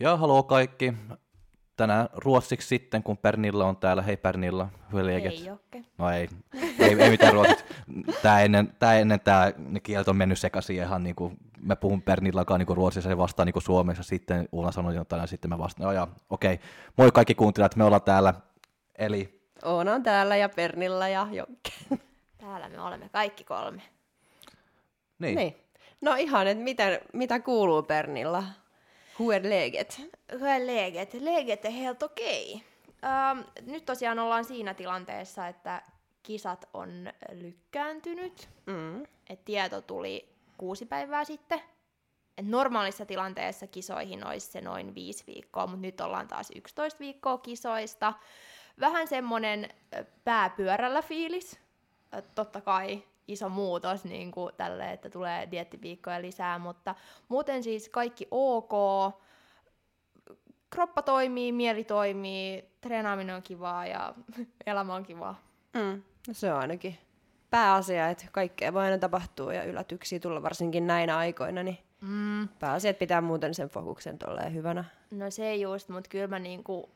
Ja haloo kaikki. Tänään ruotsiksi sitten, kun Pernilla on täällä. Hei Pernilla, hyölieket. Ei Jokke. No ei, ei, ei mitään ruotsiksi. Tää ennen, tää ennen tää ne kielet on mennyt sekaisin ihan niinku, mä puhun Pernillakaan niinku ruotsissa ja vastaan niinku suomessa. Sitten Ulla sanoi jotain ja sitten mä vastaan. No ja okei. Okay. Moi kaikki kuuntelijat, me ollaan täällä. Eli Oona on täällä ja Pernilla ja Jokke. Täällä me olemme kaikki kolme. niin. Niin. No ihan, että mitä, mitä kuuluu Pernilla? Hur är läget? Hur är läget? Läget är helt okej. Ähm, nyt tosiaan ollaan siinä tilanteessa, että kisat on lykkääntynyt. Mm. Et tieto tuli kuusi päivää sitten. Et normaalissa tilanteessa kisoihin olisi se noin viisi viikkoa, mutta nyt ollaan taas 11 viikkoa kisoista. Vähän semmonen ö, pääpyörällä fiilis. Totta kai iso muutos niin kuin tälle, että tulee diettiviikkoja lisää, mutta muuten siis kaikki ok. Kroppa toimii, mieli toimii, treenaaminen on kivaa ja elämä on kivaa. Mm. No se on ainakin pääasia, että kaikkea voi aina tapahtua ja yllätyksiä tulla varsinkin näinä aikoina, niin Mm. pääasia, että pitää muuten sen fokuksen tolleen hyvänä. No se just, mutta kyllä mä niinku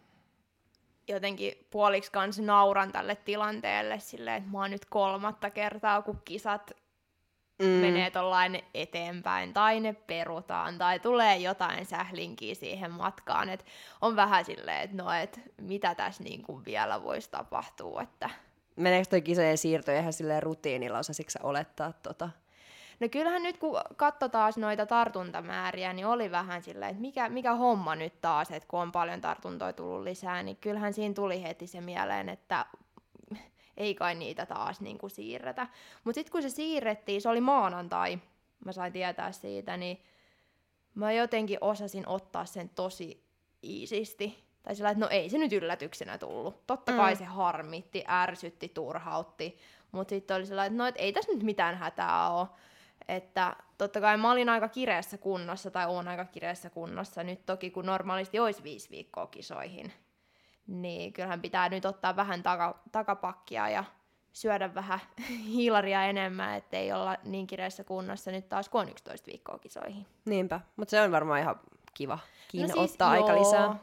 jotenkin puoliksi kans nauran tälle tilanteelle silleen, että mä oon nyt kolmatta kertaa, kun kisat mm. menee tollain eteenpäin, tai ne perutaan, tai tulee jotain sählinkiä siihen matkaan, että on vähän silleen, että no, et mitä tässä niinku vielä voisi tapahtua, että Meneekö toi kisojen siirto ihan silleen rutiinilla, osasitko olettaa tota? No kyllähän nyt kun katsoi taas noita tartuntamääriä, niin oli vähän silleen, että mikä, mikä homma nyt taas, että kun on paljon tartuntoja tullut lisää, niin kyllähän siinä tuli heti se mieleen, että ei kai niitä taas niin kuin siirretä. Mutta sitten kun se siirrettiin, se oli maanantai, mä sain tietää siitä, niin mä jotenkin osasin ottaa sen tosi iisisti. Tai sillä, että no ei se nyt yllätyksenä tullut. Totta kai Mm. se harmitti, ärsytti, turhautti. Mutta sitten oli sellainen, että no et ei tässä nyt mitään hätää ole. Että totta kai mä olin aika kireessä kunnossa, tai oon aika kireessä kunnossa. Nyt toki kun normaalisti olisi viisi viikkoa kisoihin, niin kyllähän pitää nyt ottaa vähän taka, takapakkia ja syödä vähän hiilaria enemmän, ettei olla niin kireessä kunnossa nyt taas kun on 11 viikkoa kisoihin. Niinpä, mutta se on varmaan ihan kiva. Kiinni No siis ottaa aika joo. lisää.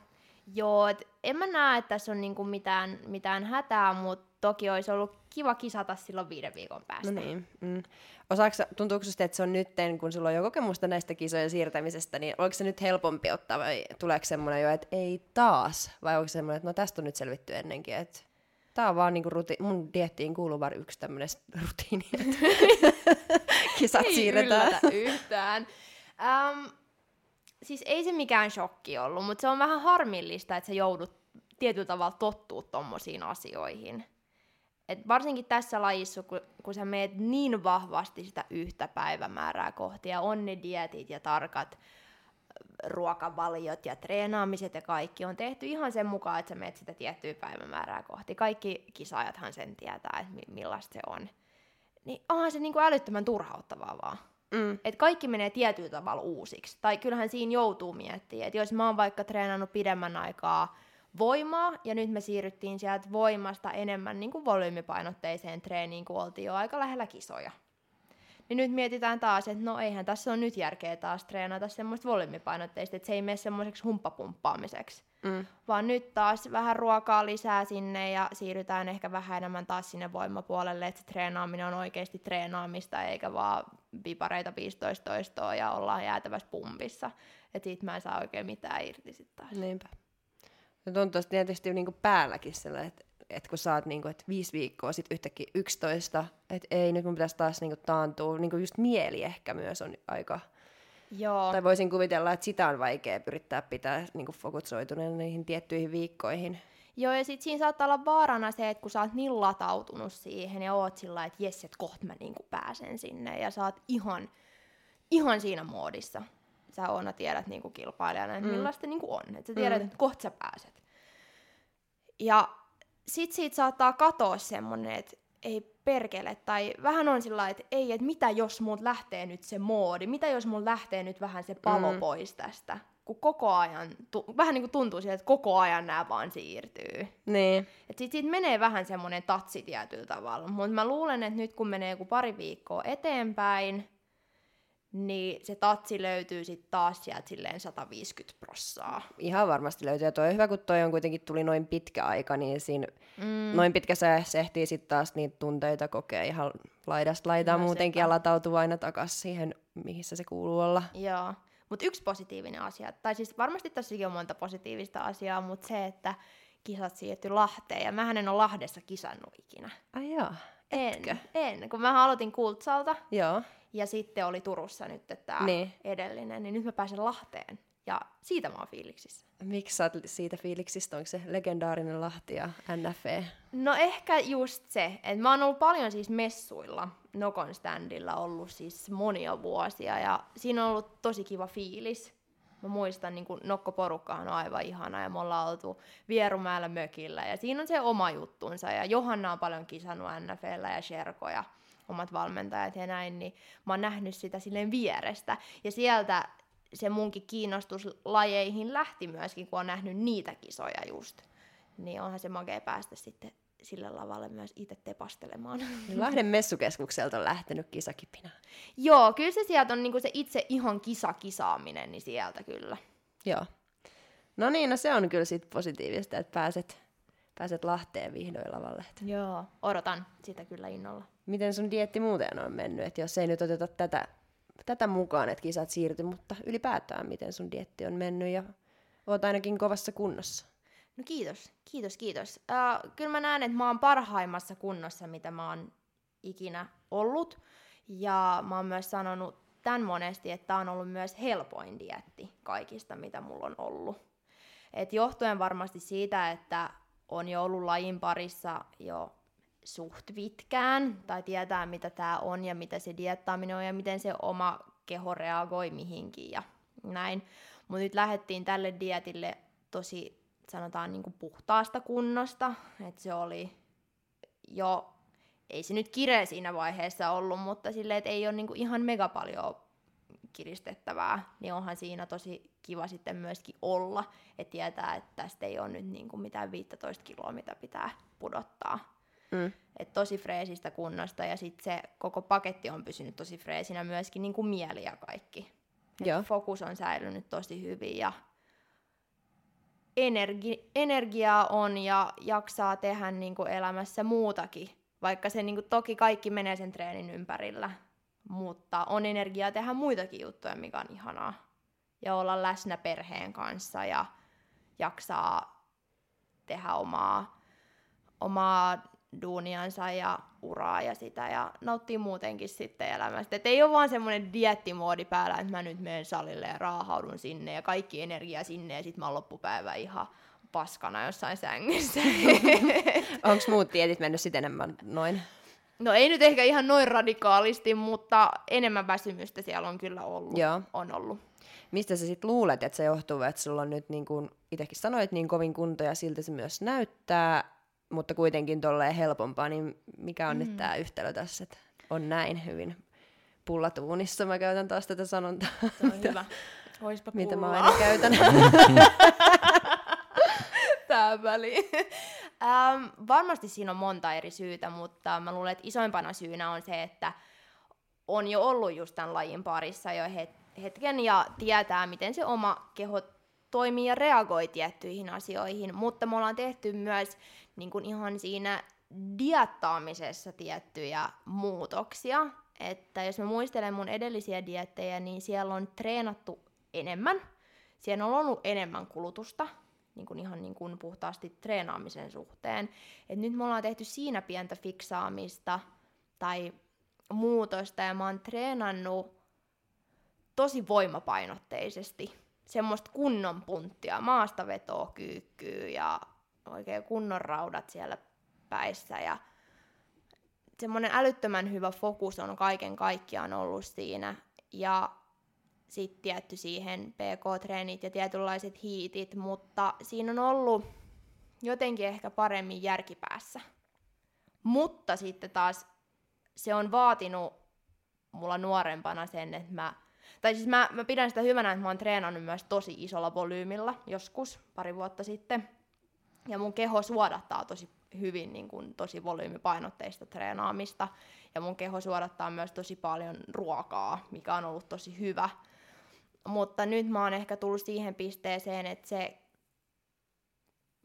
Joo, et en mä näe, että tässä on niinku mitään, mitään hätää, mutta toki olisi ollut kiva kisata silloin viiden viikon päästä. No niin. Mm. Osaatko, tuntuuko susta, että se on nytten, kun sulla on jo kokemusta näistä kisojen siirtämisestä, niin oliko se nyt helpompi ottaa vai tuleeko semmoinen jo, että ei taas? Vai onko semmoinen, että no tästä on nyt selvitty ennenkin, että tämä on vaan niinku ruti- mun diettiin kuuluu vaan yksi tämmöinen rutiini, että kisat ei siirretään. yhtään. Um, siis ei se mikään shokki ollut, mutta se on vähän harmillista, että sä joudut tietyllä tavalla tottuu tommosiin asioihin. Et varsinkin tässä lajissa, kun, kun sä meet niin vahvasti sitä yhtä päivämäärää kohti, ja on ne dietit ja tarkat ruokavaliot ja treenaamiset ja kaikki on tehty ihan sen mukaan, että sä meet sitä tiettyä päivämäärää kohti. Kaikki kisaajathan sen tietää, että mi- millaista se on. Niin onhan se niinku älyttömän turhauttavaa vaan. Mm. Et kaikki menee tietyllä tavalla uusiksi. Tai kyllähän siinä joutuu miettimään, että jos mä oon vaikka treenannut pidemmän aikaa voimaa, ja nyt me siirryttiin sieltä voimasta enemmän niin kuin volyymipainotteiseen treeniin, kun oltiin jo aika lähellä kisoja. Niin nyt mietitään taas, että no eihän tässä on nyt järkeä taas treenata semmoista volyymipainotteista, että se ei mene semmoiseksi humppapumppaamiseksi. Mm. Vaan nyt taas vähän ruokaa lisää sinne ja siirrytään ehkä vähän enemmän taas sinne voimapuolelle, että se treenaaminen on oikeasti treenaamista eikä vaan pipareita 15 toistoa ja ollaan jäätävässä pumpissa. Että siitä mä en saa oikein mitään irti sitten taas. Niinpä. Se tuntuu tietysti niinku päälläkin sellainen, että, että kun saat niinku, että viisi viikkoa, sitten yhtäkkiä 11, että ei, nyt mun pitäisi taas niinku taantua, niinku just mieli ehkä myös on aika, Joo. tai voisin kuvitella, että sitä on vaikea yrittää pitää niinku fokusoituneena niihin tiettyihin viikkoihin. Joo, ja sitten siinä saattaa olla vaarana se, että kun sä oot niin latautunut siihen ja oot sillä että jes, että kohta mä niinku pääsen sinne ja sä oot ihan, ihan siinä moodissa. Sä Oona tiedät niinku kilpailijana, että Mm. millaista niinku on. Että sä tiedät, Mm. että kohta sä pääset. Ja sit siitä saattaa katoa semmonen, että ei perkele, tai vähän on sillä että ei, että mitä jos muut lähtee nyt se moodi, mitä jos mulla lähtee nyt vähän se palo Mm. pois tästä, kun koko ajan, tu- vähän niin kuin tuntuu siltä, että koko ajan nämä vaan siirtyy. Niin. Et sit siitä menee vähän semmoinen tatsi tietyllä tavalla, mutta mä luulen, että nyt kun menee joku pari viikkoa eteenpäin, niin se tatsi löytyy sitten taas sieltä silleen 150 prossaa. Ihan varmasti löytyy. Ja toi on hyvä, kun toi on kuitenkin tuli noin pitkä aika, niin siinä Mm. noin pitkässä se ehtii sitten taas niitä tunteita kokea ihan laidasta laitaan No muutenkin sepä. ja latautuu aina takaisin siihen, mihin se kuuluu olla. Joo, mutta yksi positiivinen asia, tai siis varmasti tässäkin on monta positiivista asiaa, mutta se, että kisat siirtyi Lahteen, ja mähän en ole Lahdessa kisannut ikinä. Ai joo. En, Etkö? en, kun mä aloitin Kultsalta, Joo. ja sitten oli Turussa nyt tämä Niin. edellinen, niin nyt mä pääsen Lahteen, ja siitä mä oon fiiliksissä. Miksi sä oot siitä fiiliksistä? Onko se legendaarinen Lahti ja NFE? No ehkä just se, että mä oon ollut paljon siis messuilla, Nokon standilla ollut siis monia vuosia ja siinä on ollut tosi kiva fiilis. Mä muistan, niin kun Nokko-porukkahan on aivan ihana ja me ollaan oltu Vierumäellä mökillä ja siinä on se oma juttunsa ja Johanna on paljon kisannut NFLllä ja Sherko ja omat valmentajat ja näin, niin mä oon nähnyt sitä silleen vierestä ja sieltä se munkin kiinnostus lajeihin lähti myöskin, kun on nähnyt niitä kisoja just. Niin onhan se makea päästä sitten sille lavalle myös itse tepastelemaan. Lahden messukeskukselta on lähtenyt kisakipinä. Joo, kyllä se sieltä on niinku se itse ihan kisa-kisaaminen, niin sieltä kyllä. Joo. No niin, no se on kyllä sit positiivista, että pääset, pääset Lahteen vihdoin lavalle. Joo. Odotan sitä kyllä innolla. Miten sun dietti muuten on mennyt? Et jos ei nyt oteta tätä, tätä mukaan, että kisat siirty, mutta ylipäätään miten sun dietti on mennyt ja oot ainakin kovassa kunnossa. No kiitos, kiitos, kiitos. Uh, kyllä mä näen, että mä oon parhaimmassa kunnossa, mitä mä oon ikinä ollut. Ja mä oon myös sanonut tämän monesti, että tämä on ollut myös helpoin dietti kaikista, mitä mulla on ollut. Et johtuen varmasti siitä, että on jo ollut lajin parissa jo suht pitkään, tai tietää mitä tämä on ja mitä se diettaaminen on ja miten se oma keho reagoi mihinkin ja näin. Mutta nyt lähdettiin tälle dietille tosi, sanotaan niin puhtaasta kunnosta, että se oli jo, ei se nyt kireä siinä vaiheessa ollut, mutta silleen, että ei ole niin ihan mega paljon kiristettävää, niin onhan siinä tosi kiva sitten myöskin olla, että tietää, että tästä ei ole nyt niin kuin mitään 15 kiloa, mitä pitää pudottaa. Mm. Et tosi freesistä kunnosta ja sitten se koko paketti on pysynyt tosi freesinä myöskin niin kuin mieli ja kaikki. Et Joo. Fokus on säilynyt tosi hyvin ja energi- energiaa on ja jaksaa tehdä niin kuin elämässä muutakin, vaikka se niin kuin, toki kaikki menee sen treenin ympärillä, mutta on energiaa tehdä muitakin juttuja, mikä on ihanaa. Ja olla läsnä perheen kanssa ja jaksaa tehdä omaa, omaa duuniansa ja uraa ja sitä ja nauttii muutenkin sitten elämästä. Et ei ole vaan semmoinen diettimoodi päällä, että mä nyt menen salille ja raahaudun sinne ja kaikki energia sinne ja sitten mä oon loppupäivä ihan paskana jossain sängyssä. Onko muut dietit mennyt sitten enemmän noin? no ei nyt ehkä ihan noin radikaalisti, mutta enemmän väsymystä siellä on kyllä ollut. Joo. On ollut. Mistä sä sitten luulet, että se johtuu, että sulla on nyt niin kuin itsekin sanoit niin kovin kunto ja siltä se myös näyttää, mutta kuitenkin tolleen helpompaa, niin mikä on mm. nyt tämä yhtälö tässä, että on näin hyvin pullatuunissa, mä käytän taas tätä sanontaa, Se on hyvä. Oispa mitä mä aina käytän. Tää väli. ähm, varmasti siinä on monta eri syytä, mutta mä luulen, että isoimpana syynä on se, että on jo ollut just tämän lajin parissa jo het- hetken ja tietää, miten se oma keho toimii ja reagoi tiettyihin asioihin, mutta me ollaan tehty myös niin kuin ihan siinä diettaamisessa tiettyjä muutoksia, että jos mä muistelen mun edellisiä diettejä, niin siellä on treenattu enemmän, siellä on ollut enemmän kulutusta, niin kuin ihan niin kuin puhtaasti treenaamisen suhteen. Et nyt me ollaan tehty siinä pientä fiksaamista tai muutosta, ja mä oon treenannut tosi voimapainotteisesti. Semmoista kunnon punttia, maasta vetoa kyykkyy ja oikein kunnon raudat siellä päissä. Ja semmoinen älyttömän hyvä fokus on kaiken kaikkiaan ollut siinä. Ja sitten tietty siihen PK-treenit ja tietynlaiset hiitit, mutta siinä on ollut jotenkin ehkä paremmin järkipäässä Mutta sitten taas se on vaatinut mulla nuorempana sen, että mä, tai siis mä, mä pidän sitä hyvänä, että mä oon treenannut myös tosi isolla volyymilla joskus pari vuotta sitten. Ja mun keho suodattaa tosi hyvin niin kuin, tosi volyymipainotteista treenaamista. Ja mun keho suodattaa myös tosi paljon ruokaa, mikä on ollut tosi hyvä. Mutta nyt mä oon ehkä tullut siihen pisteeseen, että se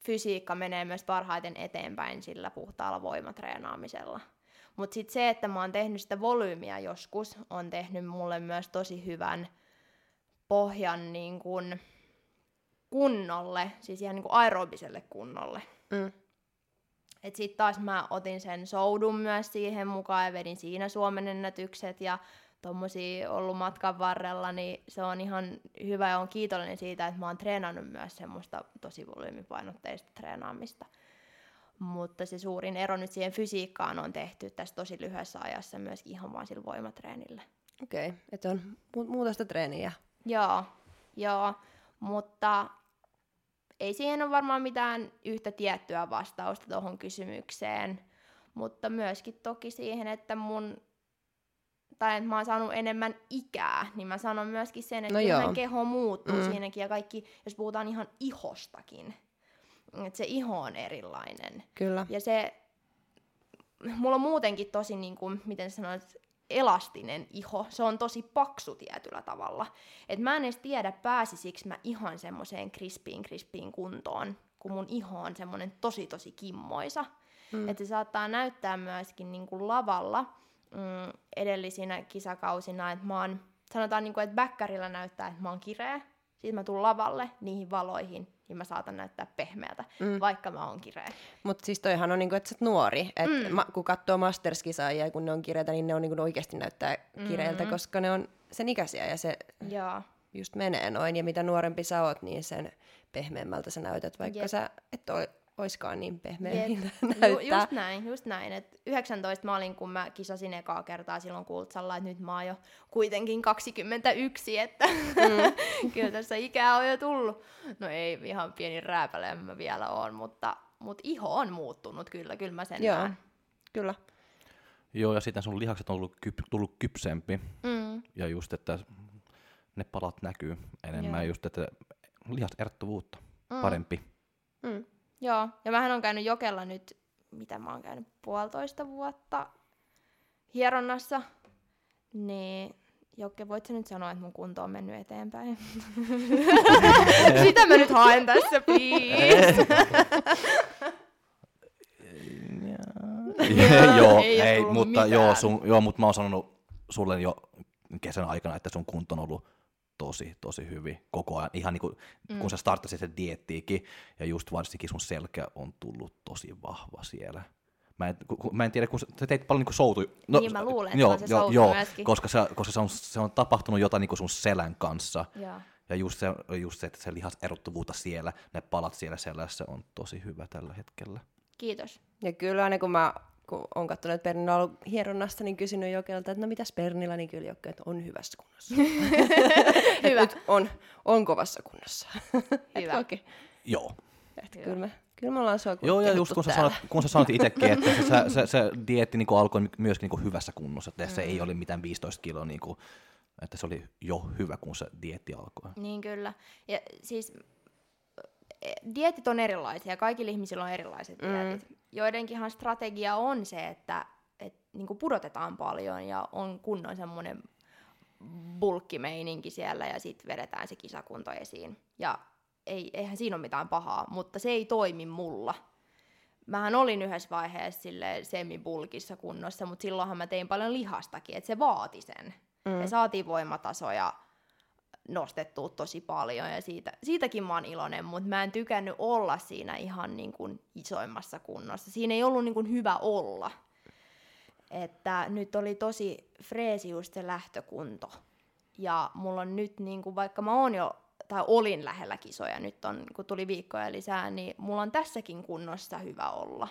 fysiikka menee myös parhaiten eteenpäin sillä puhtaalla voimatreenaamisella. Mutta sitten se, että mä oon tehnyt sitä volyymiä joskus, on tehnyt mulle myös tosi hyvän pohjan niin kun kunnolle, siis ihan niin kuin aerobiselle kunnolle. Mm. Et sitten taas mä otin sen soudun myös siihen mukaan ja vedin siinä Suomen ennätykset ja tommosia ollut matkan varrella, niin se on ihan hyvä ja on kiitollinen siitä, että mä oon treenannut myös semmoista tosi volyymipainotteista treenaamista. Mutta se suurin ero nyt siihen fysiikkaan on tehty tässä tosi lyhyessä ajassa myös ihan vaan sillä voimatreenillä. Okei, okay. että on mu- muuta treeniä. Joo, joo, mutta ei siihen ole varmaan mitään yhtä tiettyä vastausta tuohon kysymykseen, mutta myöskin toki siihen, että mun tai että mä oon saanut enemmän ikää, niin mä sanon myöskin sen, että No keho muuttuu mm. siinäkin, ja kaikki, jos puhutaan ihan ihostakin, että se iho on erilainen. Kyllä. Ja se, mulla on muutenkin tosi, niin kuin, miten sanoit, elastinen iho. Se on tosi paksu tietyllä tavalla. Et mä en edes tiedä, pääsisikö mä ihan semmoiseen krispiin krispiin kuntoon, kun mun iho on semmoinen tosi tosi kimmoisa. Mm. Että se saattaa näyttää myöskin niin kuin lavalla mm, edellisinä kisakausina, että mä oon, sanotaan niin kuin, että bäkkärillä näyttää, että mä oon kireä. Sitten mä tuun lavalle niihin valoihin, niin mä saatan näyttää pehmeältä, mm. vaikka mä oon kireä. Mutta siis toihan on niinku, että sä oot nuori. Et Mm. ma- kun katsoo Masters-kisaajia, kun ne on kireitä, niin ne on niinku oikeasti näyttää kireiltä, Mm. koska ne on sen ikäisiä ja se Joo. just menee noin. Ja mitä nuorempi sä oot, niin sen pehmeämmältä sä näytät, vaikka Jep. sä et ole, oiskaan niin pehmeä, Jep. miltä Ju, näyttää. just näin, just näin. Et 19 mä olin, kun mä kisasin ekaa kertaa silloin Kultsalla, että nyt mä oon jo kuitenkin 21, että mm. kyllä tässä ikää on jo tullut. No ei ihan pieni rääpäle mä vielä oon, mutta, mutta iho on muuttunut kyllä, kyllä mä sen Joo, näen. kyllä. Joo, ja sitten sun lihakset on ollut, kyp, tullut kypsempi, Mm. ja just, että ne palat näkyy enemmän, Joo. just, että lihaserttuvuutta Mm. parempi. Mm. Joo, ja mähän on käynyt Jokella nyt, mitä mä oon käynyt, puolitoista vuotta hieronnassa, niin Jokke, voit sä nyt sanoa, että mun kunto on mennyt eteenpäin? Sitä mä nyt haen tässä, please! joo, Ei mutta, mitään. joo, sun, joo, mutta mä oon sanonut sulle jo kesän aikana, että sun kunto on ollut tosi, tosi hyvin koko ajan. Ihan niin kuin, mm. kun sä startasit sen diettiikin, ja just varsinkin sun selkä on tullut tosi vahva siellä. Mä en, ku- mä en tiedä, kun sä teit paljon niin soutu. Niin, mä luulen, että joo, on se joo, joo, myöskin. koska, se, koska se, on, se on tapahtunut jotain niin kuin sun selän kanssa. Joo. Ja just se, just se, että se lihaserottuvuutta siellä, ne palat siellä selässä on tosi hyvä tällä hetkellä. Kiitos. Ja kyllä aina kun mä kun on katsonut, että Pernilla on ollut hieronnassa, niin kysynyt Jokelta, että no mitäs Pernilla, niin kyllä Jokke, että on hyvässä kunnossa. Hyvä. Nyt on, on kovassa kunnossa. Hyvä. Okei. Joo. Että Hyvä. kyllä, me, kyllä me ollaan sua Joo, ja just kun sä, sanot, kun sä sanoit itsekin, että se, se, se, se dieetti niin alkoi myöskin niin hyvässä kunnossa, että se ei ole mitään 15 kiloa, niin kuin, että se oli jo hyvä, kun se dieetti alkoi. Niin kyllä. Ja siis e, dietit on erilaisia, kaikilla ihmisillä on erilaiset Mm. Joidenkinhan strategia on se, että et, niin pudotetaan paljon ja on kunnon semmoinen bulkkimeininki siellä ja sitten vedetään se kisakunto esiin. Ja ei, eihän siinä ole mitään pahaa, mutta se ei toimi mulla. Mähän olin yhdessä vaiheessa sille semibulkissa kunnossa, mutta silloinhan mä tein paljon lihastakin, että se vaati sen. Mm. Ja saatiin voimatasoja nostettua tosi paljon ja siitä, siitäkin mä oon iloinen, mutta mä en tykännyt olla siinä ihan niin kuin isoimmassa kunnossa. Siinä ei ollut niin kuin hyvä olla. Että nyt oli tosi freesi just se lähtökunto. Ja mulla on nyt, niin kuin, vaikka mä oon jo, tai olin lähellä kisoja, nyt on, kun tuli viikkoja lisää, niin mulla on tässäkin kunnossa hyvä olla.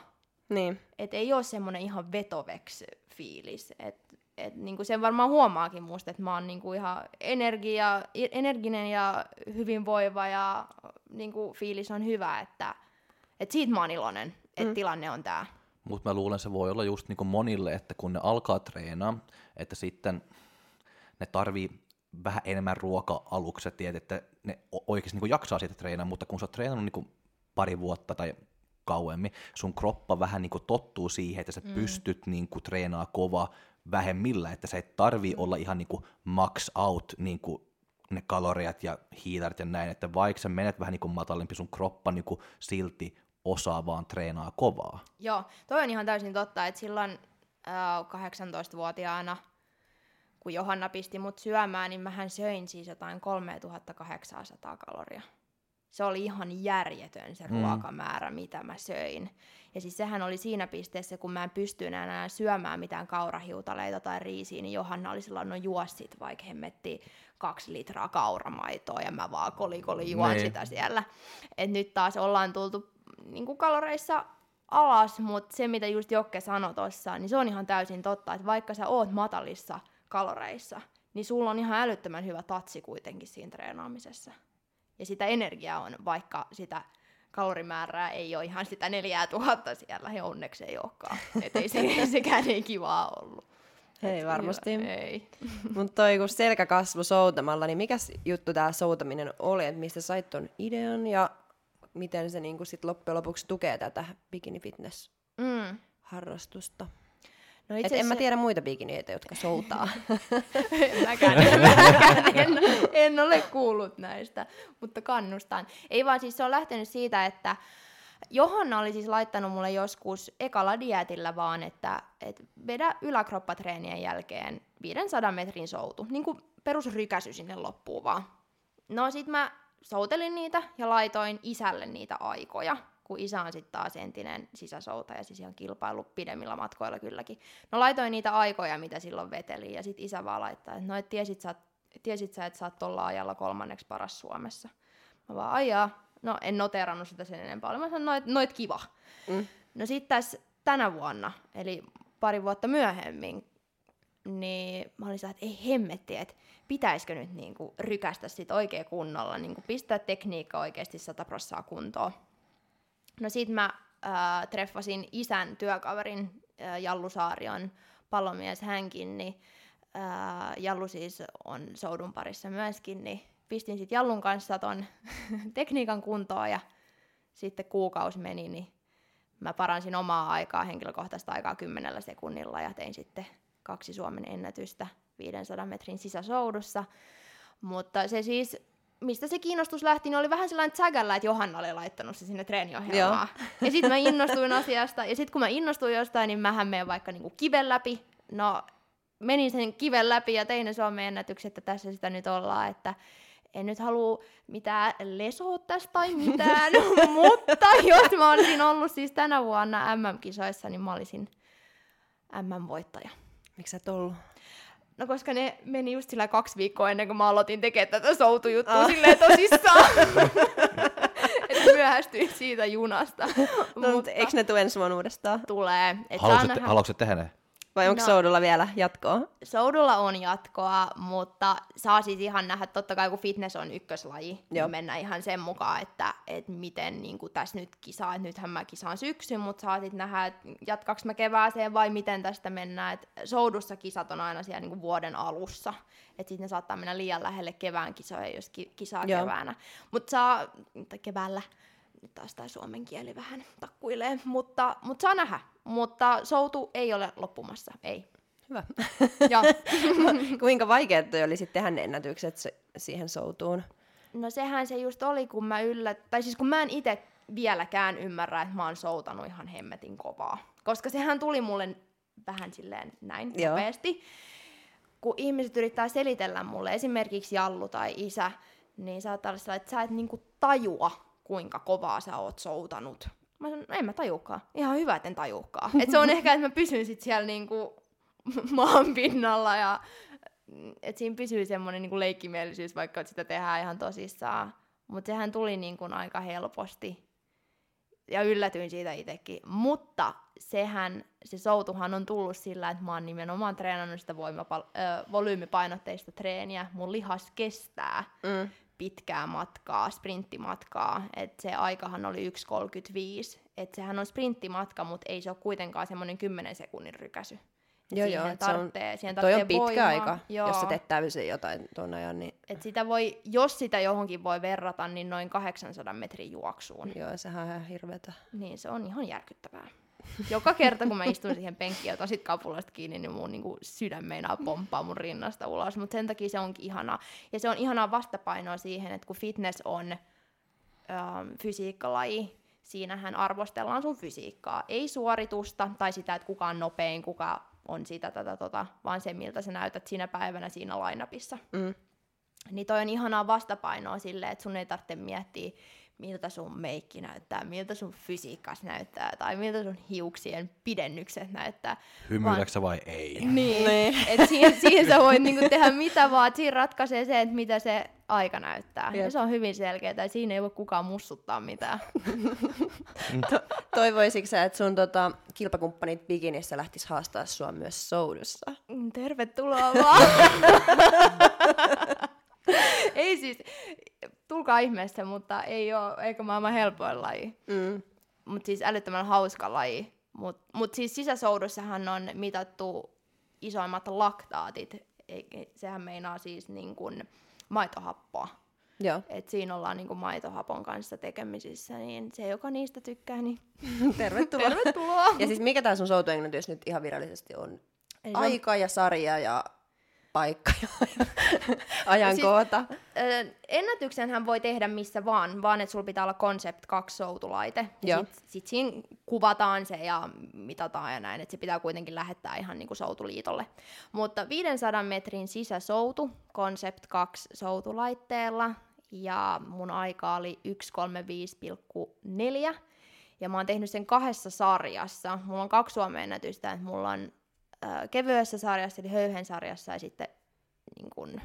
Niin. Et ei ole semmoinen ihan vetoveks fiilis. Et, et niinku sen varmaan huomaakin musta, että mä oon niinku ihan energia, energinen ja hyvinvoiva ja niinku fiilis on hyvä, että et siitä mä oon iloinen, että mm. tilanne on tää. Mutta mä luulen, se voi olla just niinku monille, että kun ne alkaa treenaa, että sitten ne tarvii vähän enemmän ruokaa aluksi, että tiedät, että ne oikeasti niinku jaksaa siitä treenaa, mutta kun sä oot treenannut niinku pari vuotta tai kauemmin, sun kroppa vähän niinku tottuu siihen, että sä mm. pystyt niinku treenaa kova vähemmillä, että sä et tarvii olla ihan niinku max out niinku ne kaloriat ja hiilarit ja näin, että vaikka sä menet vähän niinku matalempi, sun kroppa niinku silti osaa vaan treenaa kovaa. Joo, toi on ihan täysin totta, että silloin äh, 18-vuotiaana, kun Johanna pisti mut syömään, niin mähän söin siis jotain 3800 kaloria. Se oli ihan järjetön se Mm. ruokamäärä, mitä mä söin. Ja siis sehän oli siinä pisteessä, kun mä en pystynyt enää syömään mitään kaurahiutaleita tai riisiä, niin Johanna oli silloin, no juossit vaikka hemmetti kaksi litraa kauramaitoa ja mä vaan kolikoli juon Niin. sitä siellä. Et nyt taas ollaan tultu niin kuin kaloreissa alas, mutta se mitä just Jokke sanoi tuossa, niin se on ihan täysin totta, että vaikka sä oot matalissa kaloreissa, niin sulla on ihan älyttömän hyvä tatsi kuitenkin siinä treenaamisessa. Ja sitä energiaa on, vaikka sitä kalorimäärää ei ole ihan sitä 4000 siellä, ja onneksi ei olekaan. Et ei se, sekään ei kivaa ollut. Ei Et varmasti. Hyvä, ei. Mutta toi kun selkä kasvu soutamalla, niin mikä juttu tämä soutaminen oli, että mistä sait ton idean ja miten se niinku sit loppujen lopuksi tukee tätä bikini fitness Mm. No Et en mä tiedä muita bikiniitä, jotka soutaa. en mäkään, en, mäkään en, en ole kuullut näistä, mutta kannustan. Ei vaan siis se on lähtenyt siitä, että Johanna oli siis laittanut mulle joskus ekalla dietillä vaan, että et vedä yläkroppatreenien jälkeen 500 metrin soutu, niin kuin perusrykäsy sinne loppuun vaan. No sit mä soutelin niitä ja laitoin isälle niitä aikoja, kun isä on sitten taas entinen sisäsoutaja, siis ihan kilpailu pidemmillä matkoilla kylläkin. No laitoin niitä aikoja, mitä silloin veteli, ja sitten isä vaan laittaa, että no et tiesit sä, tiesit sä, että sä oot tolla ajalla kolmanneksi paras Suomessa. Mä vaan, aijaa, no en noterannut sitä sen enempää, mä sanoin, noit, noit kiva. Mm. No sitten tässä tänä vuonna, eli pari vuotta myöhemmin, niin mä olin että ei hemmetti, että pitäisikö nyt niinku rykästä sit oikein kunnolla, niinku pistää tekniikka oikeasti 100 prossaa kuntoon. No sit mä äh, treffasin isän työkaverin, äh, Jallu Saarion palomies hänkin, niin äh, Jallu siis on soudun parissa myöskin, niin pistin sit Jallun kanssa ton tekniikan kuntoon ja sitten kuukausi meni, niin mä paransin omaa aikaa, henkilökohtaista aikaa kymmenellä sekunnilla ja tein sitten kaksi Suomen ennätystä 500 metrin sisäsoudussa. Mutta se siis, mistä se kiinnostus lähti, niin oli vähän sellainen tsägällä, että Johanna oli laittanut se sinne treeniohjelmaan. Ja sitten mä innostuin asiasta, ja sitten kun mä innostuin jostain, niin mähän menen vaikka niinku kiven läpi. No, menin sen kiven läpi ja tein ne Suomen ennätykset, että tässä sitä nyt ollaan, että en nyt halua mitään lesoa tästä tai mitään, mutta jos mä olisin ollut siis tänä vuonna MM-kisoissa, niin mä olisin MM-voittaja. Miksi sä et ollut? No koska ne meni just sillä kaksi viikkoa ennen kuin mä aloitin tekemään tätä soutujuttua Ah. silleen tosissaan. että myöhästyin siitä junasta. No, mutta eikö ne tule ensi vuonna uudestaan? tulee. Et saa Haluatko, te, nähdä- haluatko tehdä ne? Vai onko No. soudulla vielä jatkoa? Soudulla on jatkoa, mutta saa siis ihan nähdä, totta kai kun fitness on ykköslaji, Joo. niin mennä ihan sen mukaan, että, että miten niin kuin tässä nyt kisaa, että nythän mä kisaan syksyn, mutta saa sitten nähdä, että jatkaks mä kevääseen vai miten tästä mennään. Et soudussa kisat on aina siellä niin kuin vuoden alussa, että sitten ne saattaa mennä liian lähelle kevään kisoja, jos ki- kisaa Joo. keväänä. Mutta saa, tai keväällä, nyt taas tämä suomen kieli vähän takkuilee, mutta, mutta saa nähdä. Mutta soutu ei ole loppumassa, ei. Hyvä. Ja, Kuinka vaikeaa toi oli sitten tehdä ne ennätykset se, siihen soutuun? no sehän se just oli, kun mä yllät... Tai siis kun mä en itse vieläkään ymmärrä, että mä oon soutanut ihan hemmetin kovaa. Koska sehän tuli mulle vähän silleen näin Joo. nopeasti. Kun ihmiset yrittää selitellä mulle, esimerkiksi Jallu tai isä, niin saattaa olla sellainen, että sä et niinku tajua, kuinka kovaa sä oot soutanut. Mä sanon, no en mä tajuukaan. Ihan hyvä, että en tajuukaan. Et se on ehkä, että mä pysyn sit siellä niinku maan pinnalla ja että siinä pysyy semmoinen niinku leikkimielisyys, vaikka sitä tehdään ihan tosissaan. Mutta sehän tuli niinku aika helposti. Ja yllätyin siitä itsekin. Mutta sehän, se soutuhan on tullut sillä, että mä oon nimenomaan treenannut sitä voimapal- ö, volyymipainotteista treeniä. Mun lihas kestää Mm. Pitkää matkaa, sprinttimatkaa, että se aikahan oli 1.35, että sehän on sprinttimatka, mutta ei se ole kuitenkaan semmoinen 10 sekunnin rykäsy. Et Joo, siihen joo, on- tarvitsee, siihen Toi on pitkä voimaa. aika, Joo. jos sä teet täysin jotain tuon ajan, niin Et sitä voi, jos sitä johonkin voi verrata, niin noin 800 metrin juoksuun. joo, sehän on ihan hirveetä. Niin se on ihan järkyttävää. Joka kerta, kun mä istun siihen penkkiin ja otan sit kapulasta kiinni, niin mun niinku sydän meinaa pomppaa mun rinnasta ulos. Mutta sen takia se onkin ihanaa. Ja se on ihanaa vastapainoa siihen, että kun fitness on ähm, fysiikkalaji, siinähän arvostellaan sun fysiikkaa. Ei suoritusta tai sitä, että kuka on nopein, kuka on sitä, tätä, tota, vaan se, miltä sä näytät siinä päivänä siinä lainapissa. Mm. Niin toi on ihanaa vastapainoa silleen, että sun ei tarvitse miettiä, miltä sun meikki näyttää, miltä sun fysiikkas näyttää, tai miltä sun hiuksien pidennykset näyttää. Hymyileksä vai ei? Niin, Niin. että siihen, siihen sä voit niinku tehdä mitä vaan, että siinä ratkaisee se, että mitä se aika näyttää. Ja se on hyvin selkeää, ja siinä ei voi kukaan mussuttaa mitään. Toivoisitko sä, että sun tota, kilpakumppanit bikinissä lähtis haastaa sua myös soudussa? Mm, Tervetuloa vaan! ei siis, tulkaa ihmeessä, mutta ei ole, eikä maailman helpoin laji. Mm. mutta siis älyttömän hauska laji. Mutta mut siis sisäsoudussahan on mitattu isoimmat laktaatit. Sehän meinaa siis niin kuin maitohappoa. Joo, Et siinä ollaan niin kuin maitohapon kanssa tekemisissä, niin se, joka niistä tykkää, niin tervetuloa. tervetuloa. Ja siis mikä tää sun soutuenglanti nyt ihan virallisesti on? Eli se on- Aika ja sarja ja paikka ja ajankohta. Ö, ennätyksen hän voi tehdä missä vaan, vaan että sulla pitää olla Concept 2 soutulaite. Ja Joo. sit, sit siinä kuvataan se ja mitataan ja näin, että se pitää kuitenkin lähettää ihan niinku soutuliitolle. Mutta 500 metrin sisäsoutu Concept 2 soutulaitteella ja mun aika oli 1.35,4 ja mä oon tehnyt sen kahdessa sarjassa. Mulla on kaksi Suomen ennätystä, että mulla on kevyessä sarjassa eli höyhen sarjassa ja sitten niin kun,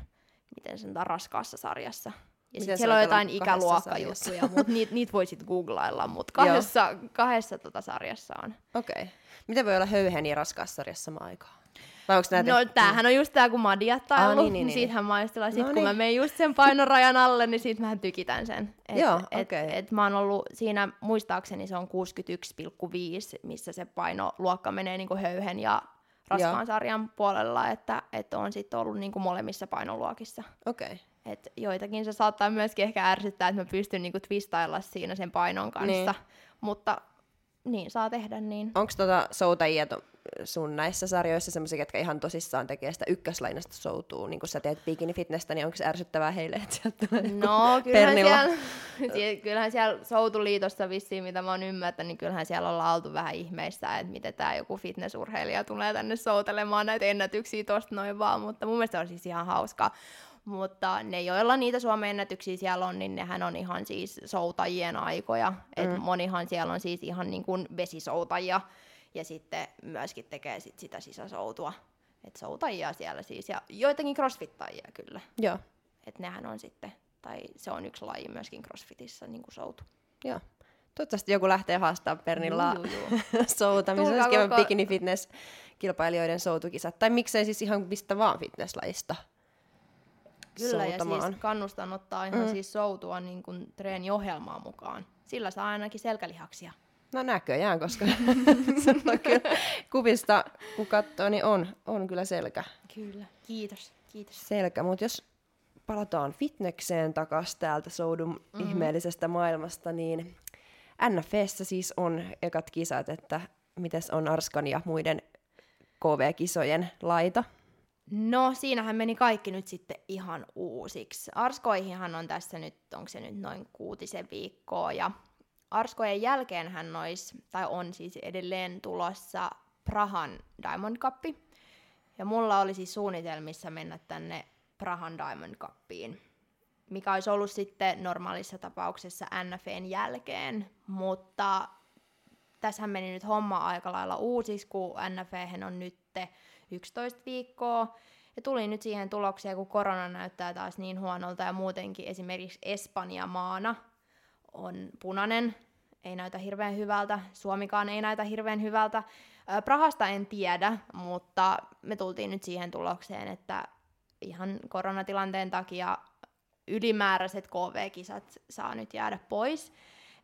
miten sanotaan, raskaassa sarjassa. Ja sitten siellä on jotain ikäluokkajuttuja, mutta niitä niit voi sitten googlailla, mutta kahdessa, kahdessa tota sarjassa on. Okei. Okay. Miten voi olla höyhen ja raskaassa sarjassa samaan aikaan? Vai onko näitä? No tämähän on just tää, kun mä oon diattailu, Aa, niin, niin, niin. siitähän maistellaan. Sitten No kun mä niin. menen just sen painorajan alle, niin sit mä tykitän sen. Et, Joo, et, okei. et mä oon ollut siinä, muistaakseni se on 61,5, missä se painoluokka menee niinku höyhen ja raskaan Joo. sarjan puolella, että, että on sitten ollut niinku molemmissa painoluokissa. Okei. Okay. Et joitakin se saattaa myöskin ehkä ärsyttää, että mä pystyn niinku twistailla siinä sen painon kanssa. Niin. Mutta niin saa tehdä niin. Onko tota soutajia to, sun näissä sarjoissa semmoisia, ketkä ihan tosissaan tekee sitä ykköslainasta soutua, niin kun sä teet bikini fitnessä, niin onko se ärsyttävää heille, että sieltä tulee No, kyllähän siellä, sie- kyllähän siellä Soutuliitossa vissiin, mitä mä oon ymmärtänyt, niin kyllähän siellä ollaan oltu vähän ihmeissä, että miten tämä joku fitnessurheilija tulee tänne soutelemaan näitä ennätyksiä tosta noin vaan, mutta mun mielestä on siis ihan hauskaa. Mutta ne, joilla niitä Suomen ennätyksiä siellä on, niin nehän on ihan siis soutajien aikoja. Mm. Et monihan siellä on siis ihan niin kuin vesisoutajia ja sitten myöskin tekee sit sitä sisäsoutua. Et soutajia siellä siis ja joitakin crossfittajia kyllä. Joo, Että nehän on sitten, tai se on yksi laji myöskin crossfitissä, niin kuin soutu. joo. Toivottavasti joku lähtee haastamaan Pernilla soutamisessa. Olisi kiva koko- bikini fitness kilpailijoiden soutukisat. Tai miksei siis ihan mistä vaan fitnesslajista Kyllä, ja soutamaan. siis kannustan ottaa ihan mm. siis soutua niin kuin treeniohjelmaa mukaan. Sillä saa ainakin selkälihaksia. No näköjään, koska se on kyllä kuvista, kun katsoo, niin on, on kyllä selkä. Kyllä. Kiitos, kiitos. selkä. Mutta jos palataan fitnekseen takas täältä soudun mm-hmm. ihmeellisestä maailmasta, niin NFS siis on ekat kisat, että mites on Arskan ja muiden KV-kisojen laita? No, siinähän meni kaikki nyt sitten ihan uusiksi. Arskoihinhan on tässä nyt, onko se nyt noin kuutisen viikkoa, ja Arskojen jälkeen hän olisi, tai on siis edelleen tulossa Prahan Diamond Cup. Ja mulla oli siis suunnitelmissa mennä tänne Prahan Diamond Cupiin, mikä olisi ollut sitten normaalissa tapauksessa NFN jälkeen, mutta tässähän meni nyt homma aika lailla uusiksi, kun NFH on nyt 11 viikkoa. Ja tuli nyt siihen tulokseen, kun korona näyttää taas niin huonolta ja muutenkin esimerkiksi Espanja maana on punainen, ei näytä hirveän hyvältä, Suomikaan ei näytä hirveän hyvältä. Prahasta en tiedä, mutta me tultiin nyt siihen tulokseen, että ihan koronatilanteen takia ylimääräiset KV-kisat saa nyt jäädä pois.